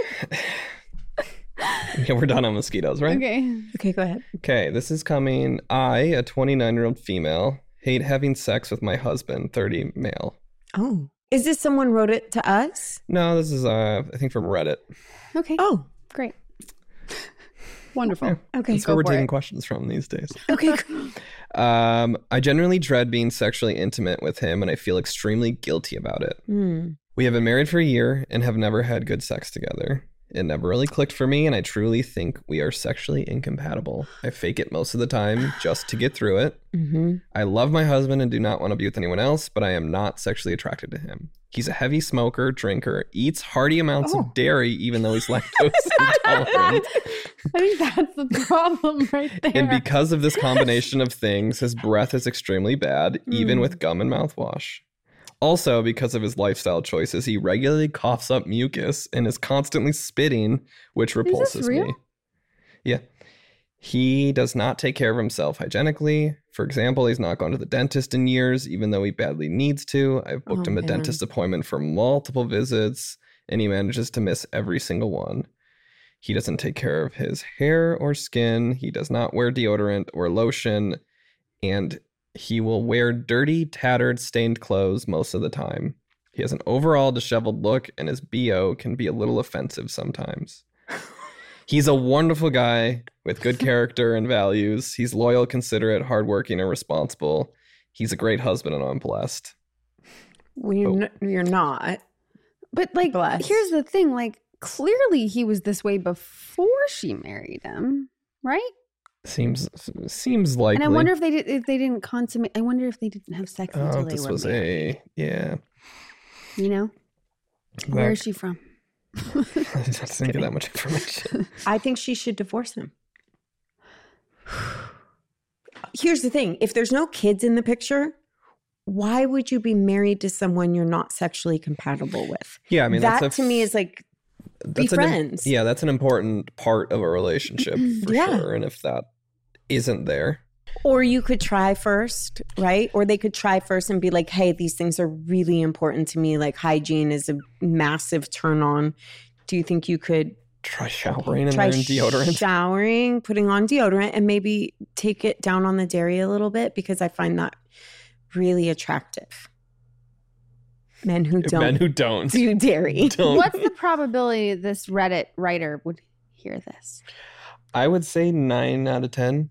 Yeah, we're done on mosquitoes, right? Okay. okay, go ahead. Okay, this is coming. I, a 29 year old female, hate having sex with my husband, 30 male. Oh, is this someone wrote it to us? No, this is uh, I think from Reddit. Okay. Oh, great. (laughs) Wonderful. okay. That's where we're for taking it. questions from these days. Okay. (laughs) Um, I generally dread being sexually intimate with him, and I feel extremely guilty about it. Hmm. We have been married for a year and have never had good sex together. It never really clicked for me, and I truly think we are sexually incompatible. I fake it most of the time (gasps) just to get through it. hmm I love my husband and do not want to be with anyone else, but I am not sexually attracted to him. He's a heavy smoker, drinker, eats hearty amounts Oh. of dairy, even though he's (laughs) lactose intolerant. I think that's the problem right there. And because of this combination of things, his breath is extremely bad, even Mm. with gum and mouthwash. Also, because of his lifestyle choices, he regularly coughs up mucus and is constantly spitting, which repulses me. Yeah. He does not take care of himself hygienically. For example, he's not gone to the dentist in years, even though he badly needs to. I've booked Oh, him a man. dentist appointment for multiple visits, and he manages to miss every single one. He doesn't take care of his hair or skin. He does not wear deodorant or lotion. And he will wear dirty, tattered, stained clothes most of the time. He has an overall disheveled look, and his BO can be a little offensive sometimes. (laughs) He's a wonderful guy with good character and values. He's loyal, considerate, hardworking, and responsible. He's a great husband, and I'm blessed. Well, you're, Oh. n- you're not. but like, Bless. here's the thing: like, clearly he was this way before she married him, right? Seems seems likely. And I wonder if they did, if they didn't consummate. I wonder if they didn't have sex oh, until oh, they this were was married. a yeah. You know, where is she from? (laughs) (laughs) I didn't get that much information. (laughs) I think she should divorce him. (sighs) Here's the thing if there's no kids in the picture, why would you be married to someone you're not sexually compatible with? Yeah, I mean that to me is like, that's be an friends. yeah, that's an important part of a relationship (clears throat) for Yeah. sure. And if that isn't there, or you could try first, right? Or they could try first and be like, hey, these things are really important to me. Like hygiene is a massive turn on. Do you think you could try showering and try wearing deodorant. (laughs) showering, putting on deodorant, and maybe take it down on the dairy a little bit because I find that really attractive. Men who don't Men who don't. do dairy. (laughs) don't. What's the probability this Reddit writer would hear this? I would say nine out of ten.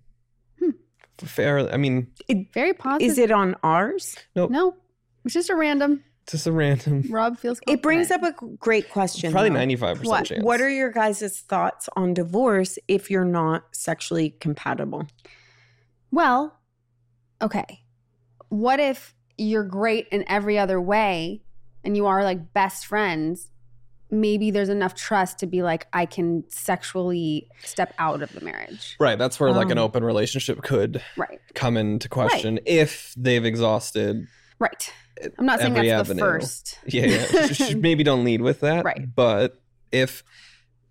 Hmm. Fair. I mean, it, Very positive. Is it on ours? No, no, it's just a random. just a random. Rob feels. It brings up a great question. Probably though. ninety-five What? percent chance. What are your guys' thoughts on divorce if you're not sexually compatible? Well, okay. What if you're great in every other way and you are like best friends? Maybe there's enough trust to be like, I can sexually step out of the marriage. right? That's where like an Um, open relationship could Right. come into question if they've exhausted. Right. I'm not saying that's the first. (laughs) Yeah, yeah. (laughs) Maybe don't lead with that. Right. But if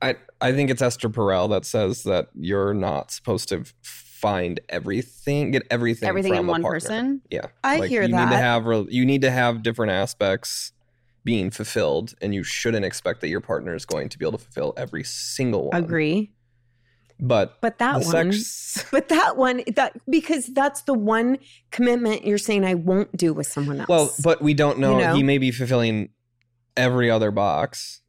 I, I think it's Esther Perel that says that you're not supposed to find everything, get everything, Everything from in one partner. person. Yeah, I Like, hear you that. Need to have you need to have different aspects being fulfilled, and you shouldn't expect that your partner is going to be able to fulfill every single one. Agree. But But that one sex, (laughs) But that one, that because that's the one commitment you're saying I won't do with someone else. well, but we don't know. You know? He may be fulfilling every other box.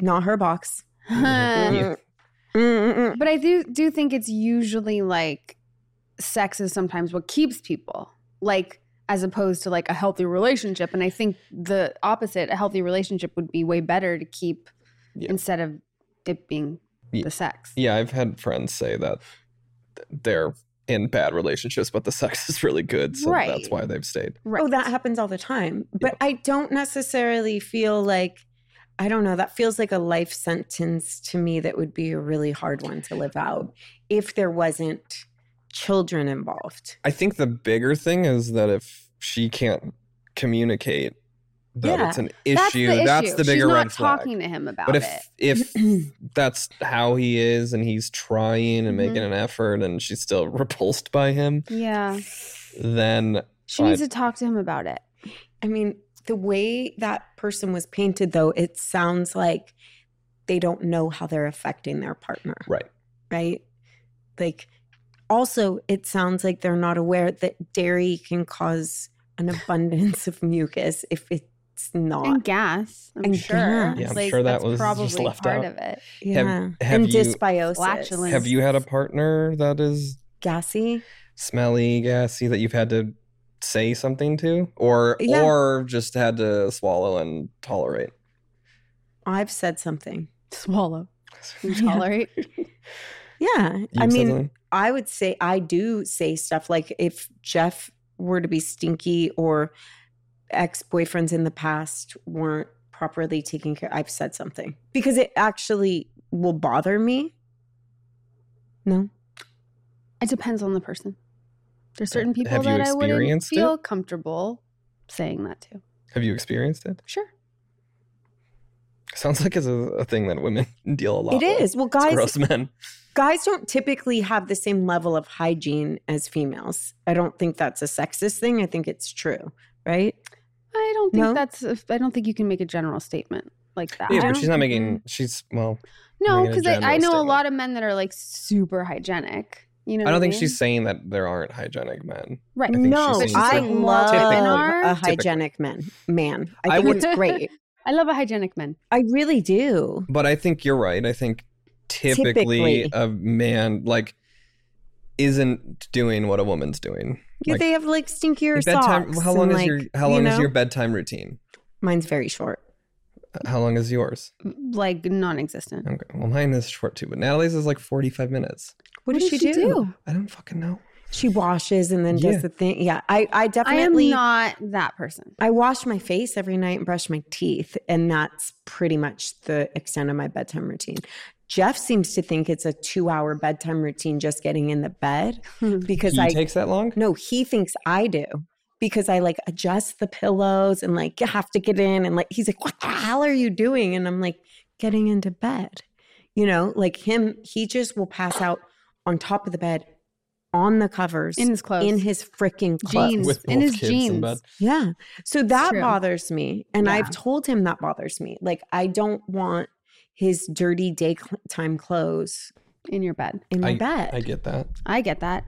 not her box. (laughs) Yeah. But I do do think it's usually like sex is sometimes what keeps people. Like as opposed to like a healthy relationship. And I think the opposite, a healthy relationship would be way better to keep Yeah. instead of it being Ye- the sex. Yeah, I've had friends say that they're in bad relationships, but the sex is really good, so that's why they've stayed. Right. Oh, that happens all the time. But I don't necessarily feel like I don't know, that feels like a life sentence to me that would be a really hard one to live out if there wasn't children involved. I think the bigger thing is that if she can't communicate that Yeah. it's an That's issue. the That's issue. the bigger She's not red flag. talking to him about But it. if if (clears throat) that's how he is and he's trying and Mhm. making an effort and she's still (laughs) repulsed by him, Yeah. then She needs to talk to him about it. I mean, the way that person was painted, though, it sounds like they don't know how they're affecting their partner. right. Right. Like, also, it sounds like they're not aware that dairy can cause an (laughs) abundance of mucus if it's not. And gas, I'm And sure. gas. Yeah, I'm like, sure that that's was just probably left part out. of it. yeah. have and you- dysbiosis. Flatulence. Have you had a partner that is gassy? smelly, gassy that you've had to say something to, or Yeah. or just had to swallow and tolerate? I've said something. Swallow. You (laughs) Yeah. tolerate. (laughs) Yeah. You've I mean, something? I would say I do say stuff like if Jeff were to be stinky or ex boyfriends in the past weren't properly taken care, I've said something because it actually will bother me. No, It depends on the person. There's certain people have that I wouldn't feel it? comfortable saying that to. have you experienced it? Sure. Sounds like it's a, a thing that women (laughs) deal a lot. it with. is. Well, It's guys, gross men. guys don't typically have the same level of hygiene as females. I don't think that's a sexist thing. I think it's true, right? I don't think No? that's. I don't think you can make a general statement like that. Yeah, but she's not making. She's well. No, because I, I general know a lot of men that are like super hygienic. You know, I don't what think mean? she's saying that there aren't hygienic men. right. I think no, she's I saying love women a are. Typically. hygienic man. Man, I I think would- it's great. I love a hygienic man. I really do. But I think you're right. I think typically, Typically. a man like isn't doing what a woman's doing. Yeah, Like, they have like stinkier bedtime. socks. How long and, is your like, How you long is your bedtime routine? Mine's very short. Uh, how long is yours? Like non-existent. Okay. Well, mine is short too, but Natalie's is like 45 minutes. What, does she, do? I don't fucking know. She washes and then Yeah. does the thing. Yeah, I, I definitely I definitely. am not that person. I wash my face every night and brush my teeth, and that's pretty much the extent of my bedtime routine. Jeff seems to think it's a two-hour bedtime routine just getting in the bed (laughs) because He I takes that long? no, he thinks I do because I like adjust the pillows and like have to get in and like he's like, what the hell are you doing? And I'm like, getting into bed. You know, like him, he just will pass out on top of the bed, on the covers, in his clothes, in his freaking clothes. jeans, With in his jeans. in. Yeah. So that bothers me. And Yeah. I've told him that bothers me. Like, I don't want his dirty daytime clothes in your bed. in my bed. I get that. I get that.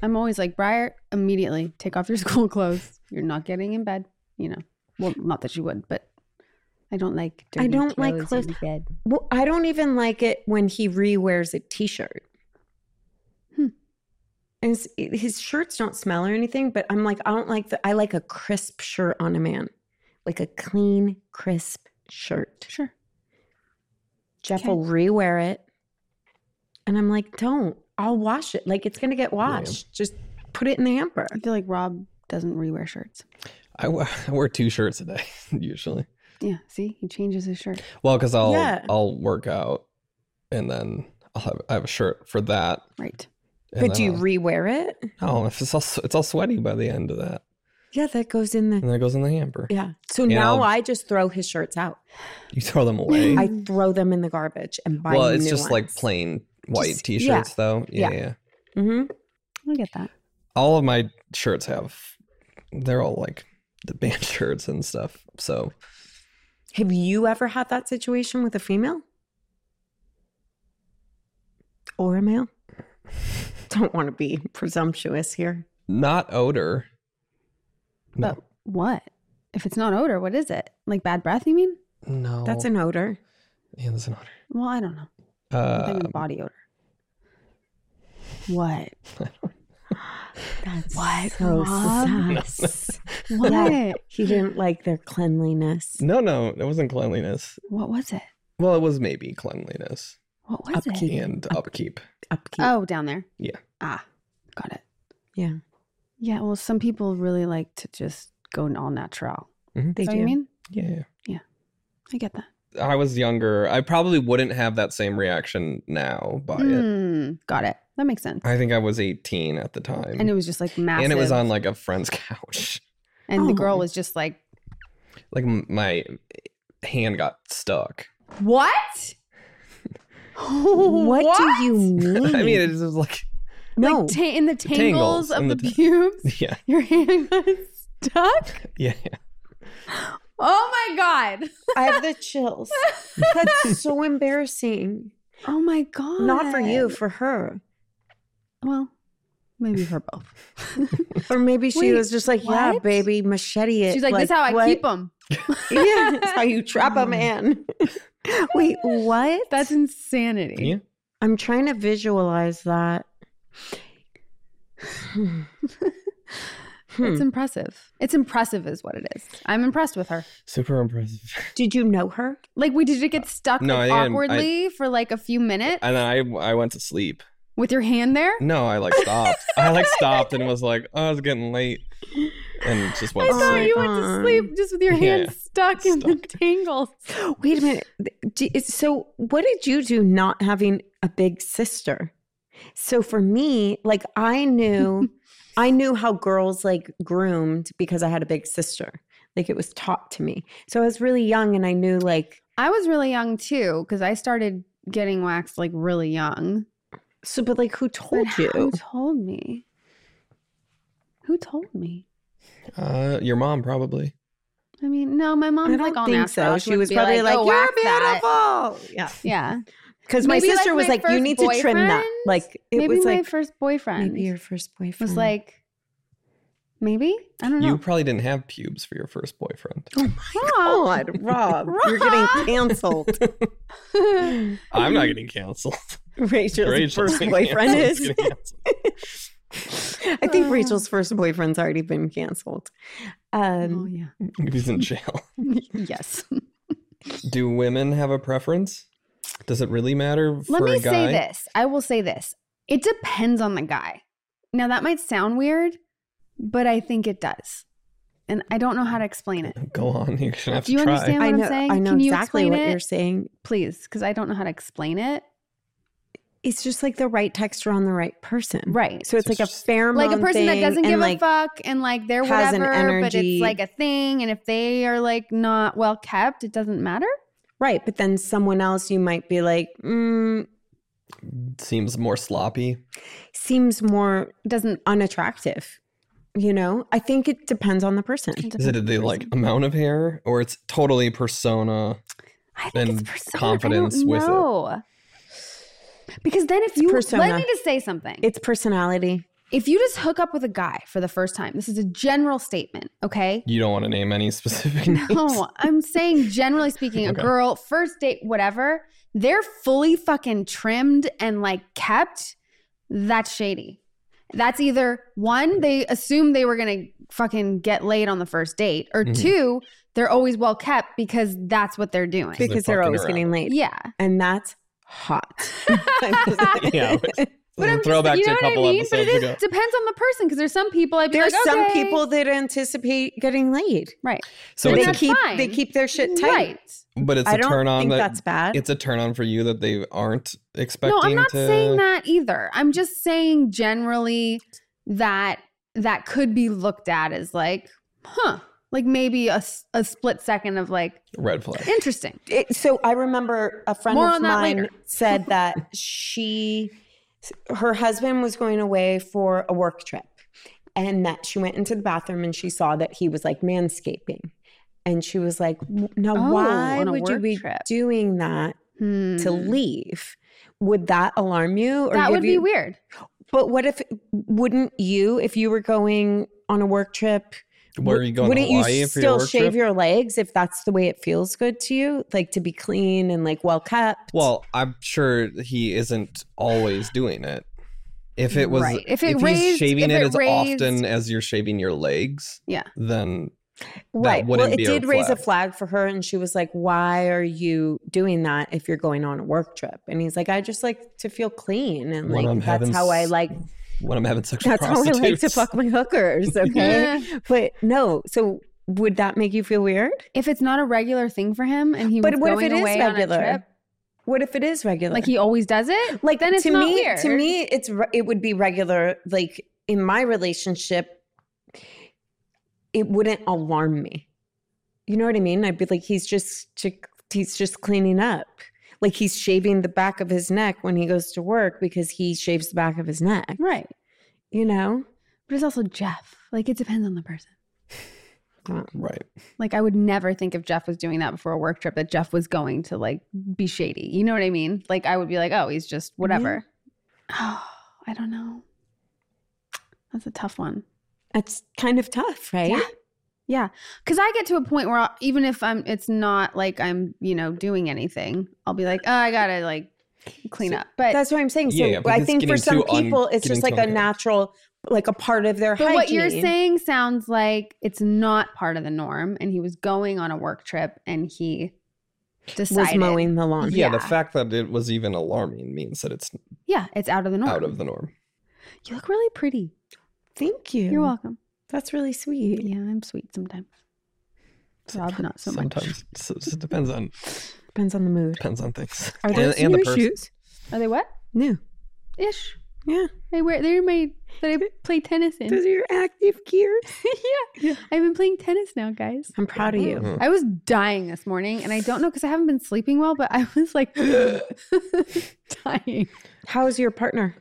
I'm always like, Briar, immediately take off your (laughs) school clothes. You're not getting in bed. You know, well, not that you would, but I don't like. I don't like clothes in bed. well, I don't even like it when he re-wears a t-shirt. And his, his shirts don't smell or anything, but I'm like, I don't like the. I like a crisp shirt on a man, like a clean, crisp shirt. Sure. Jeff Okay. will re-wear it, and I'm like, don't. I'll wash it. Like it's gonna get washed. Just put it in the hamper. I feel like Rob doesn't rewear shirts. I (laughs) wear two shirts a day (laughs) usually. Yeah. See, he changes his shirt. Well, because I'll Yeah. I'll work out and then I'll have I have a shirt for that. Right. And But do you I'll- re-wear it? Oh, if it's all it's all sweaty by the end of that, Yeah, that goes in the. and then it goes in the hamper. Yeah. So Yeah, now I just throw his shirts out. You throw them away. I throw them in the garbage and buy. well, it's just like plain white Just- t-shirts though. Yeah, yeah. yeah. Mm-hmm. I get that. All of my shirts have they're all like the band (laughs) shirts and stuff. So Have you ever had that situation with a female or a male? (laughs) Don't want to be presumptuous here. not odor. No. But what? If it's not odor, what is it? Like bad breath? You mean? no. That's an odor. yeah, that's an odor. Well, I don't know. I'm Uh, thinking body odor. What? (laughs) That's What, so Rob? sus. (laughs) What? Yeah, he didn't like their cleanliness. no, no, it wasn't cleanliness. What was it? Well, it was maybe cleanliness What was Upkeep. it? and upkeep. Upkeep. Oh, down there. Yeah. Ah, got it. Yeah, Yeah. Well, some people really like to just go all natural. they Is that do. what you mean? Yeah, yeah. I get that. I was younger. I probably wouldn't have that same reaction now by it. Mm, got it. That makes sense. I think I was 18 at the time. And it was just like massive. And it was on like a friend's (laughs) couch. And the girl Oh. was just like, Like my hand got stuck. What? What, do you (laughs) mean? I mean, it's just like no. Like ta- in the tangles, tangles, of the, the pubes, (laughs) yeah, your hand got stuck. (laughs) yeah. Oh my god! I have the chills. That's so embarrassing. Oh my god! Not for you, for her. Well, maybe for both. (laughs) Or maybe she Wait, was just like, yeah, what? baby, machete it. She's like, "This is how I what- keep them." (laughs) Yeah, that's how you trap a man. (laughs) Wait, what? That's insanity. Yeah. I'm trying to visualize that. Hmm. It's impressive. It's impressive, is what it is. I'm impressed with her. Super impressive. Did you know her? Like, we did it get stuck No, like, I think I- awkwardly for like a few minutes And then I I went to sleep. With your hand there? No, I like stopped. (laughs) I like stopped and was like, oh, it's getting late, and just I went. to thought sleep. you went to sleep just with your hand Yeah, stuck in the stuck. tangles. Wait a minute. D- So, what did you do not having a big sister? So, for me, like, I knew. (laughs) I knew how girls like groomed because I had a big sister. Like it was taught to me. So I was really young and I knew like I was really young too because I started getting waxed like really young. So but like who But you? Who told me? Who told me? Uh, your mom probably. I mean, no, my mom's I don't like all think natural. so. She was probably like, "Oh, "You're wax that." beautiful." Yeah. Yeah, Because my Maybe, like, sister was my like, "You first need to trim that." Like it maybe was my like first boyfriend maybe your first boyfriend was like, maybe I don't know. You probably didn't have pubes for your first boyfriend. Oh my (laughs) God, Rob, you're getting canceled. (laughs) I'm not (laughs) getting canceled. (laughs) Rachel's, Rachel's first boyfriend is. (laughs) I think Rachel's first boyfriend's already been canceled. oh Um, yeah, He's in jail. (laughs) yes. Do women have a preference? Does it really matter for Let me a guy? say this. I will say this. It depends on the guy. Now that might sound weird, but I think it does. And I don't know how to explain it. Go on. You're gonna have Do to you try. understand? I what I'm saying? I know Can you exactly what it? you're saying. Please, because I don't know how to explain it. It's just like the right texture on the right person. Right. So it's So like a fair just- pheromone like a person that doesn't give like, a fuck and like they're has an whatever, but it's like a thing. And if they are like not well kept, it doesn't matter. Right, but then someone else you might be like, mm, Seems more sloppy. seems more doesn't. unattractive. You know, I think it depends on the person. it Is it depends the on like amount of hair, or it's totally persona? I think and it's persona. confidence I don't with it? Know. Because then if It's you persona. let me just say something. It's personality. if you just hook up with a guy for the first time, this is a general statement, okay? You don't want to name any (laughs) specific names. No, I'm saying generally speaking, a girl, first date, whatever, they're fully fucking trimmed and like kept. That's shady. That's either one, they assume they were gonna fucking get laid on the first date, or Mhm. two, they're always well kept because that's what they're doing. they're Because they're always around. getting laid. Yeah. And that's hot. (laughs) (laughs) (laughs) yeah. But I'm Throwback just, you to a couple what I mean? But it episodes ago. depends on the person because there's some people I'd be There's like, some okay. people that anticipate getting laid. right, So they keep fine. they keep their shit tight. right. but it's I a turn on that that's bad. it's a turn on for you that they aren't expecting No, I'm not to saying that either. I'm just saying generally that that could be looked at as like, huh, like maybe a, a split second of like, red flag. interesting. It, so I remember a friend More of on that mine (laughs) said that she, her husband was going away for a work trip, and that she went into the bathroom and she saw that he was like manscaping, and she was like, "Now, Oh, why would you be trip. doing that Hmm. to leave? Would that alarm you? Or that give would be you- weird. But what if wouldn't you, if you were going on a work trip? Where are you going? Wouldn't Hawaii you still your shave trip? your legs if that's the way it feels good to you? Like to be clean and like well kept. Well, I'm sure he isn't always doing it. If it was, Right. If it he's raised- shaving if it it as raised- often as you're shaving your legs, Yeah. then right. Well, it be a did raise a flag. for her, and she was like, "Why are you doing that if you're going on a work trip?" And he's like, "I just like to feel clean, and When like that's how I like. When I'm having sex with That's how I like to fuck my hookers." (laughs) Okay, but no. So would that make you feel weird? If it's not a regular thing for him and he But was what if going it is away on a regular? trip, What if it is regular? like he always does it, like then it's to not me weird. to me it's re- it would be regular like in my relationship it wouldn't alarm me You know what I mean? I'd be like, he's just he's just cleaning up. Like he's shaving the back of his neck when he goes to work because he shaves the back of his neck. Right. You know? But it's also Jeff. Like it depends on the person. (laughs) Right. Like I would never think if Jeff was doing that before a work trip that Jeff was going to like be shady. You know what I mean? Like I would be like, oh, he's just whatever. Oh, (sighs) I don't know. That's a tough one. That's kind of tough, right? Yeah. Yeah, because I get to a point where I'll, even if I'm, it's not like I'm, you know, doing anything. I'll be like, oh, I gotta like clean up. But That's what I'm saying. So Yeah, yeah, I think for some too un- people, it's just like a unhinged. natural, like a part of their but hygiene. what you're saying sounds like it's not part of the norm, and he was going on a work trip, and he was decided, mowing the lawn. Yeah, the fact that it was even alarming means that it's yeah, it's out of the norm. out of the norm. You look really pretty. Thank you. You're welcome. That's really sweet. Yeah, I'm sweet sometimes. Rob, not so much. Sometimes (laughs) So- so it depends on Depends on the mood. depends on things Are and, those and the new person. shoes? Are they what? New. Ish. Yeah. They wear. They're my that I play tennis in. Those are your active gears. (laughs) yeah. yeah. I've been playing tennis now, guys. I'm proud of you. Mhm. I was dying this morning, and I don't know because I haven't been sleeping well, but I was like (laughs) dying. How's your partner?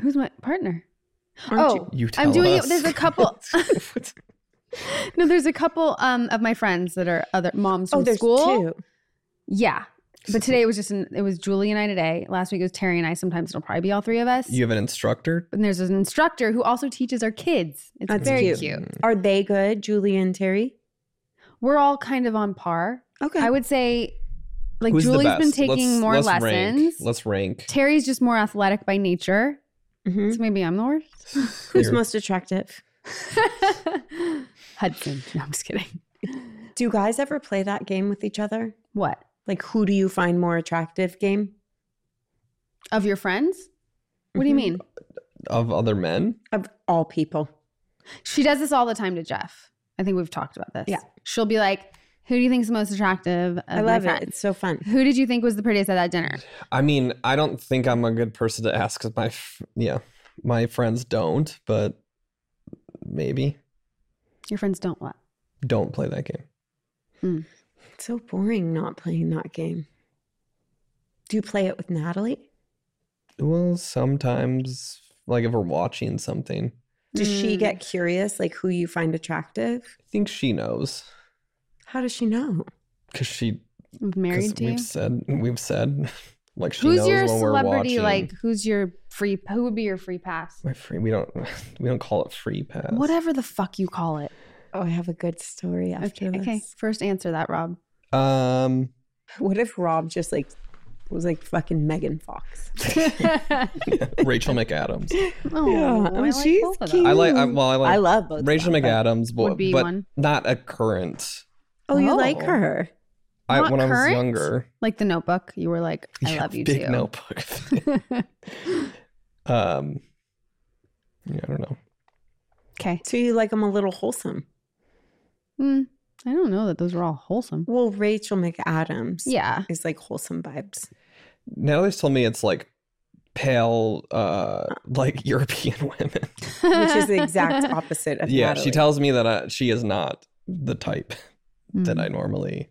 Who's my partner? Aren't oh, You tell I'm doing us. it. There's a couple. (laughs) no, there's a couple um, of my friends that are other moms Oh, from there's school. two. Yeah, but today it was just an, it was Julie and I today. Last week it was Terry and I. Sometimes it'll probably be all three of us. you have an instructor. and there's an instructor who also teaches our kids. It's That's very cute. cute. Are they good, Julie and Terry? We're all kind of on par. Okay. I would say, like Who's Julie's been taking Let's- more let's lessons. Rank. Let's rank. Terry's just more athletic by nature, Mhm. so maybe I'm the worst. (laughs) Who's Here. most attractive? (laughs) Hudson. No, I'm just kidding. Do you guys ever play that game with each other? What Like, who do you find more attractive game? of your friends? What do you Mhm. mean? of other men? Of all people. She does this all the time to Jeff. I think we've talked about this. Yeah. She'll be like, "Who do you think is the most attractive?" Of I my love it. It's so fun. Who did you think was the prettiest at that dinner? I mean, I don't think I'm a good person to ask because my f- yeah, my friends don't, but maybe Your friends don't what? don't play that game. It's so boring not playing that game. Do you play it with Natalie? Well, sometimes like if we're watching something, Does she Mm. get curious, like who you find attractive? I think she knows How does she know? because she married to you? we've said we've said (laughs) like she Who's knows your when we're celebrity? watching. Like, who's your free? Who would be your free pass? my free we don't (laughs) we don't call it free pass. Whatever the fuck you call it. Oh, I have a good story after Okay, this. okay. First, answer that, Rob. Um, (laughs) What if Rob just like was like fucking Megan Fox? Rachel McAdams. Oh, Yeah, I like she's both of cute. I like I, well I like I love both. Rachel McAdams, but, Would be but one. not a current. Oh, you like Oh. her? I, Not when I was current? younger, Like the Notebook, you were like, "I Yeah, love you big too." notebook. (laughs) um, yeah, I don't know. okay. So you like them a little wholesome? Mm, I don't know that those were all wholesome. Well, Rachel McAdams, Yeah. is like wholesome vibes. Natalie's told me it's like pale, uh, like (laughs) European women. Which is the exact (laughs) opposite of yeah, Natalie. she tells me that uh, she is not the type that Mm, I normally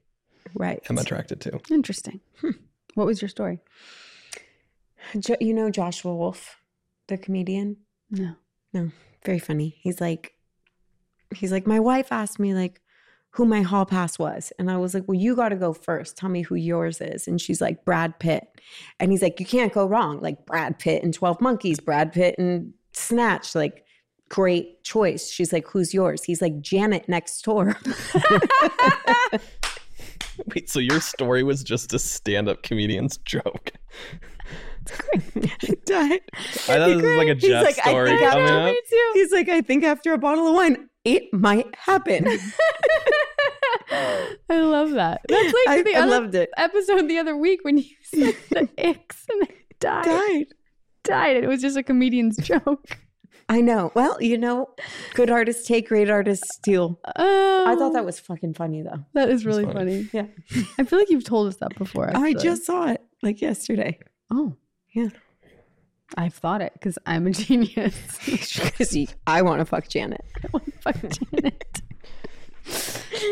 right. am attracted to. Interesting. Hmm. What was your story? Jo- you know Joshua Wolf, the comedian. No. No. Very funny. He's like, he's like, my wife asked me like who my hall pass was, and I was like, well, you got to go first. Tell me who yours is. And she's like, Brad Pitt, and he's like, you can't go wrong. Like Brad Pitt and Twelve Monkeys, Brad Pitt and Snatch, like. Great choice. She's like, Who's yours? He's like, Janet next door. (laughs) Wait, so your story was just a stand-up comedian's joke? Died. (laughs) I thought this was like a Jeff like, I story think coming after- up. He's like, I think after a bottle of wine, it might happen. (laughs) I love that. That's like I, the I other loved it. episode the other week when you said the X and I died. Died. Died. It was just a comedian's joke. I know. Well, you know, good artists take, great artists steal. Oh, I thought that um, was fucking funny though. that is really funny. funny. Yeah. I feel like you've told us that before. I just saw it like yesterday. oh Yeah. I've thought it because I'm a (laughs) genius. (laughs) Because I want to fuck Janet. I want to fuck Janet.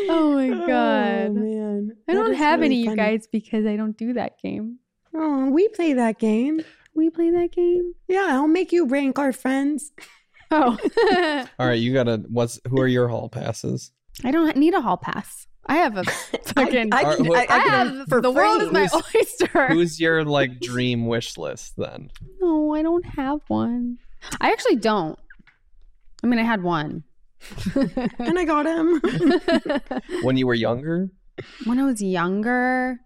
Oh my (laughs) oh, God. man. I That don't have really any, you guys, because I don't do that game. Oh, we play that game. We play that game. Yeah, I'll make you rank our friends. (laughs) Oh, (laughs) All right, you gotta. What's who are your hall passes? I don't need a hall pass. I have a (laughs) fucking. I, I, Are- can, what- I, I can have for the world is my oyster. Who's your like dream wish list then? No, I don't have one. I actually don't. I mean, I had one. and I got him. When you were younger? when I was younger,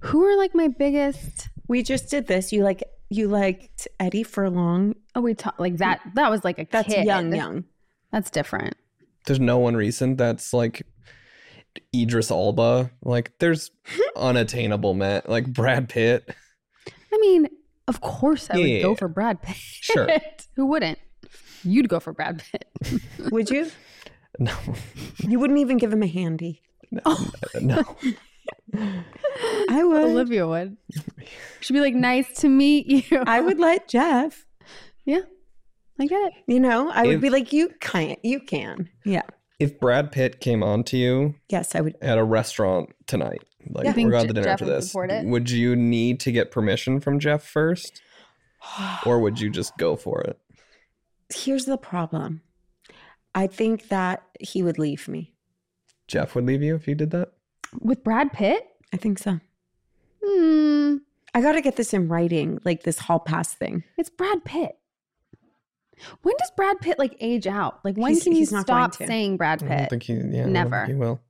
who are like my biggest? We just did this. You like you liked Eddie Furlong. Oh, we talked like that. That was like a That's kid. young, young. That's different. There's no one recent that's like Idris Elba. Like there's (laughs) unattainable man like Brad Pitt. I mean, of course, I would Yeah. go for Brad Pitt. Sure. (laughs) who wouldn't? You'd go for Brad Pitt. Would you? (laughs) No, You wouldn't even give him a handy. No. No. (laughs) I would. Olivia would. She'd be like, "Nice to meet you." I would let Jeff. yeah, I get it. You know, I would If- be like, you can't. You can. Yeah. If Brad Pitt came on to you Yes, I would. at a restaurant tonight, like Yeah. we're Think going to dinner Jeff after this, support it? would you need to get permission from Jeff first, (sighs) or would you just go for it? Here's the problem. I think that he would leave me. Jeff would leave you if you did that. With Brad Pitt? I think so. Hmm. I got to get this in writing, like this hall pass thing. It's Brad Pitt. When does Brad Pitt like age out? Like when He's- can you he's not stop saying Brad I don't Pitt? think he. Yeah, I don't Never. think He will.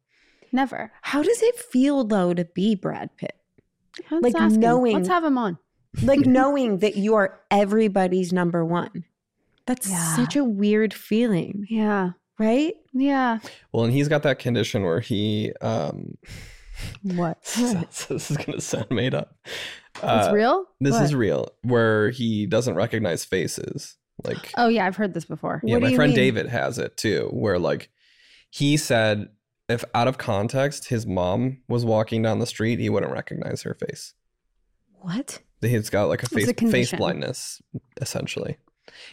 Never. How does it feel though to be Brad Pitt? Let's Like ask him. knowing- Let's have him on. Like (laughs) knowing that you are everybody's number one. That's Yeah. such a weird feeling, Yeah. Right? Yeah. Well, and he's got that condition where he. um What? (laughs) This is gonna sound made up. it's Uh, real? This What? is real, where he doesn't recognize faces. Like, Oh yeah, I've heard this before. yeah, What my friend mean? David has it too, where like he said if out of context his mom was walking down the street, he wouldn't recognize her face. What? He's got like a face a face blindness, essentially.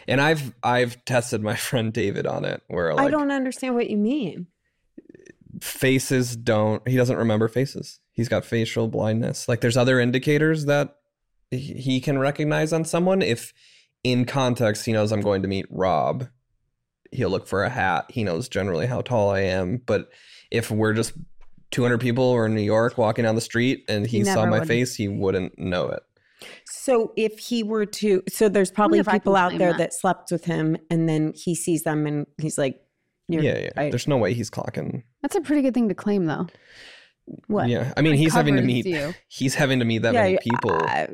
And I've I've tested my (laughs) friend David on it, where I don't understand what you mean. faces don't he doesn't remember faces. He's got facial blindness. Like there's other indicators that he- he can recognize on someone if in context he knows I'm going to meet Rob. He'll look for a hat. He knows generally how tall I am, but if we're just 200 people or in New York walking down the street and he, He saw my would. face, he wouldn't know it. So if he were to, so there's probably if I can people out there that. that. slept with him, and then he sees them, and he's like, You're, yeah, yeah. I- There's no way he's clocking. That's a pretty good thing to claim though. "What? Yeah, I mean, It he's having to meet. you. He's having to meet that Yeah, many people. I-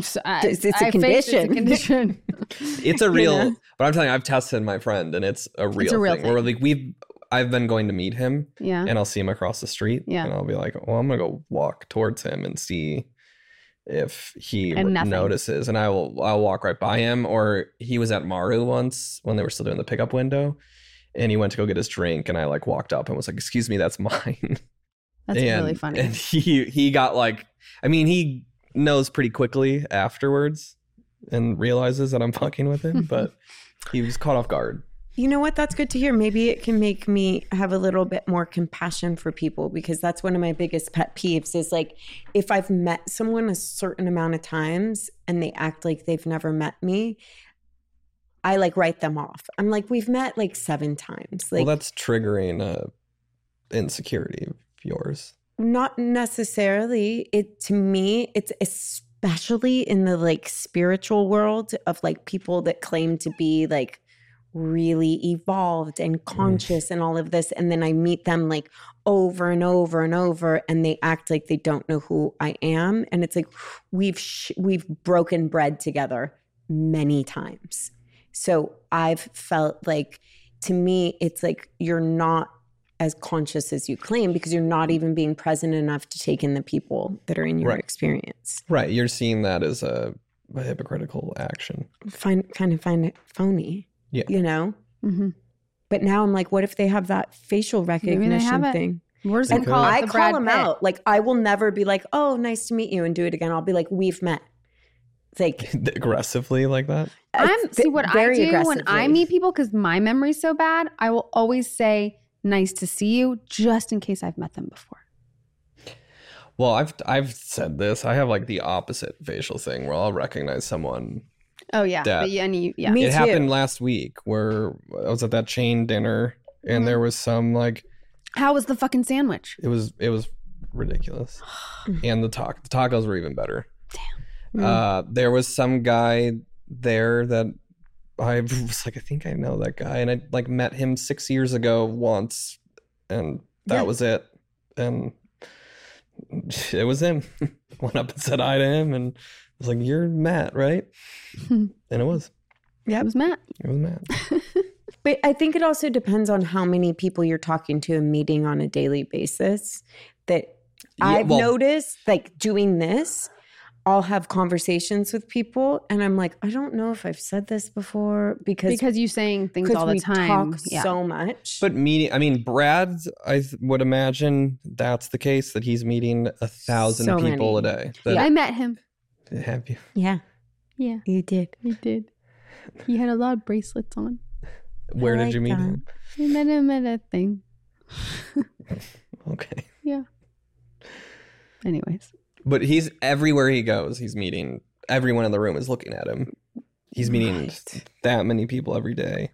So I- It's- it's a I It's a condition. condition. (laughs) it's a you real. know? But I'm telling you, I've tested my friend, and it's a real, it's a real thing, Where thing. like we've, I've been going to meet him, yeah. and I'll see him across the street, Yeah. and I'll be like, well, I'm gonna go walk towards him and see if he And notices, and I will, I'll walk right by him. Or he was at Maru once when they were still doing the pickup window. And he went to go get his drink, and I like walked up and was like, "Excuse me, that's (laughs) mine." That's and, really funny. And he he got like, I mean, he knows pretty quickly afterwards and realizes that I'm fucking with him, (laughs) but he was caught off guard. You know what? That's good to hear. Maybe it can make me have a little bit more compassion for people because that's one of my biggest pet peeves is like if I've met someone a certain amount of times and they act like they've never met me, I like write them off. I'm like, we've met like seven times. Like, well, that's triggering a insecurity of yours. not necessarily. It to me, it's especially in the like spiritual world of like people that claim to be like really evolved and conscious and all of this and then I meet them like over and over and over and they act like they don't know who I am and it's like we've sh- we've broken bread together many times. So I've felt like to me it's like you're not as conscious as you claim because you're not even being present enough to take in the people that are in your Right. experience. Right. You're seeing that as a, a hypocritical action. Find kind of find it phony. Yeah. You know? hmm But now I'm like, what if they have that facial recognition thing? We're just gonna call I the call Brad them Pitt. out. Like I will never be like, oh, nice to meet you and do it again. I'll be like, we've met. Like (laughs) Aggressively like that. I'm see what I do when I meet people because my memory's so bad. I will always say nice to see you, just in case I've met them before. Well, I've I've said this. I have like the opposite facial thing where I'll recognize someone. Oh yeah, That- but yeah, and you, yeah. Me it too. happened last week where I was at that chain dinner and Mhm. there was some like How was the fucking sandwich? it was it was ridiculous. (sighs) and the talk the tacos were even better. Mm. Uh there was some guy there that I (laughs) was like I think I know that guy and I like met him 6 years ago once and that Yeah. was it. And it was him. (laughs) Went up and said hi to him and was like, You're Matt, right? (laughs) and it was. Yeah. It was Matt. It was Matt. (laughs) But I think it also depends on how many people you're talking to and meeting on a daily basis. That Yeah, I've well- noticed, like doing this, I'll have conversations with people, and I'm like, I don't know if I've said this before because Because you saying things all the we time. talk yeah. so much. But meeting, I mean, Brad, I th- would imagine that's the case that he's meeting a thousand So people many. a day. That I met him. Have you? yeah, Yeah, you did. he did. He had a lot of bracelets on. (laughs) Where did like you meet that. him? We met him at a thing. (laughs) Okay, Yeah. Anyways. but he's everywhere he goes. He's meeting everyone in the room is looking at him. He's meeting Right. that many people every day.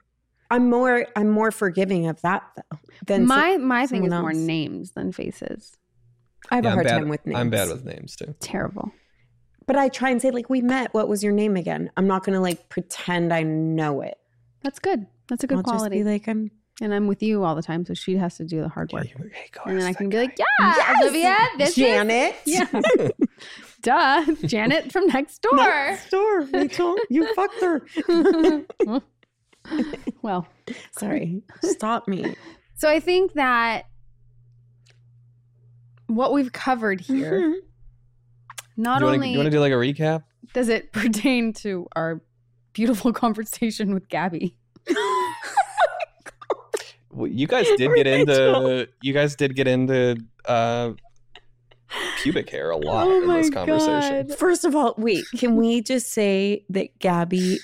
I'm more I'm more forgiving of that though than so- my my thing is someone more names than faces. I have Yeah, a I'm hard bad- time with names. I'm bad with names too. Terrible. But I try and say like we met. What was your name again? I'm not gonna like pretend I know it. That's good. That's a good I'll quality. just be like I'm. and I'm with you all the time, so she has to do the hard work. you- hey, and then I that can be guy. like, yeah, Olivia, this (laughs) Janet. is (laughs) yeah, duh, Janet from next door. Next door, Rachel. You (laughs) fucked her. well, Sorry. Stop me. so I think that what we've covered here Mhm. Not you wanna, only you want to do like a recap? does it (laughs) pertain to our beautiful (laughs) conversation with Gabby. (laughs) Well, you guys did get into you guys did get into uh pubic hair a lot Oh in this conversation. God. First of all, wait. Can we just say that Gabby,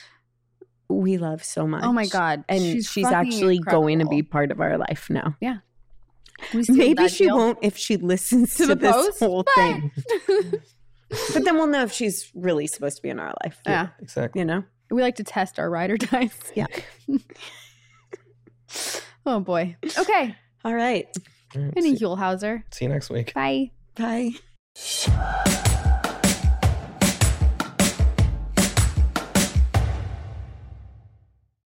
we love so much? Oh my god, And she's, fucking actually going to be part of our life now. Yeah. Maybe she deal. won't if she listens To to, the this post, whole but- thing. But then we'll know if she's really supposed to be in our life. Yeah. Exactly. You know? We like to test our rider dice. Yeah. (laughs) oh boy. Okay. All right. All right, Penny see, Hulhauser. see you next week. Bye. Bye.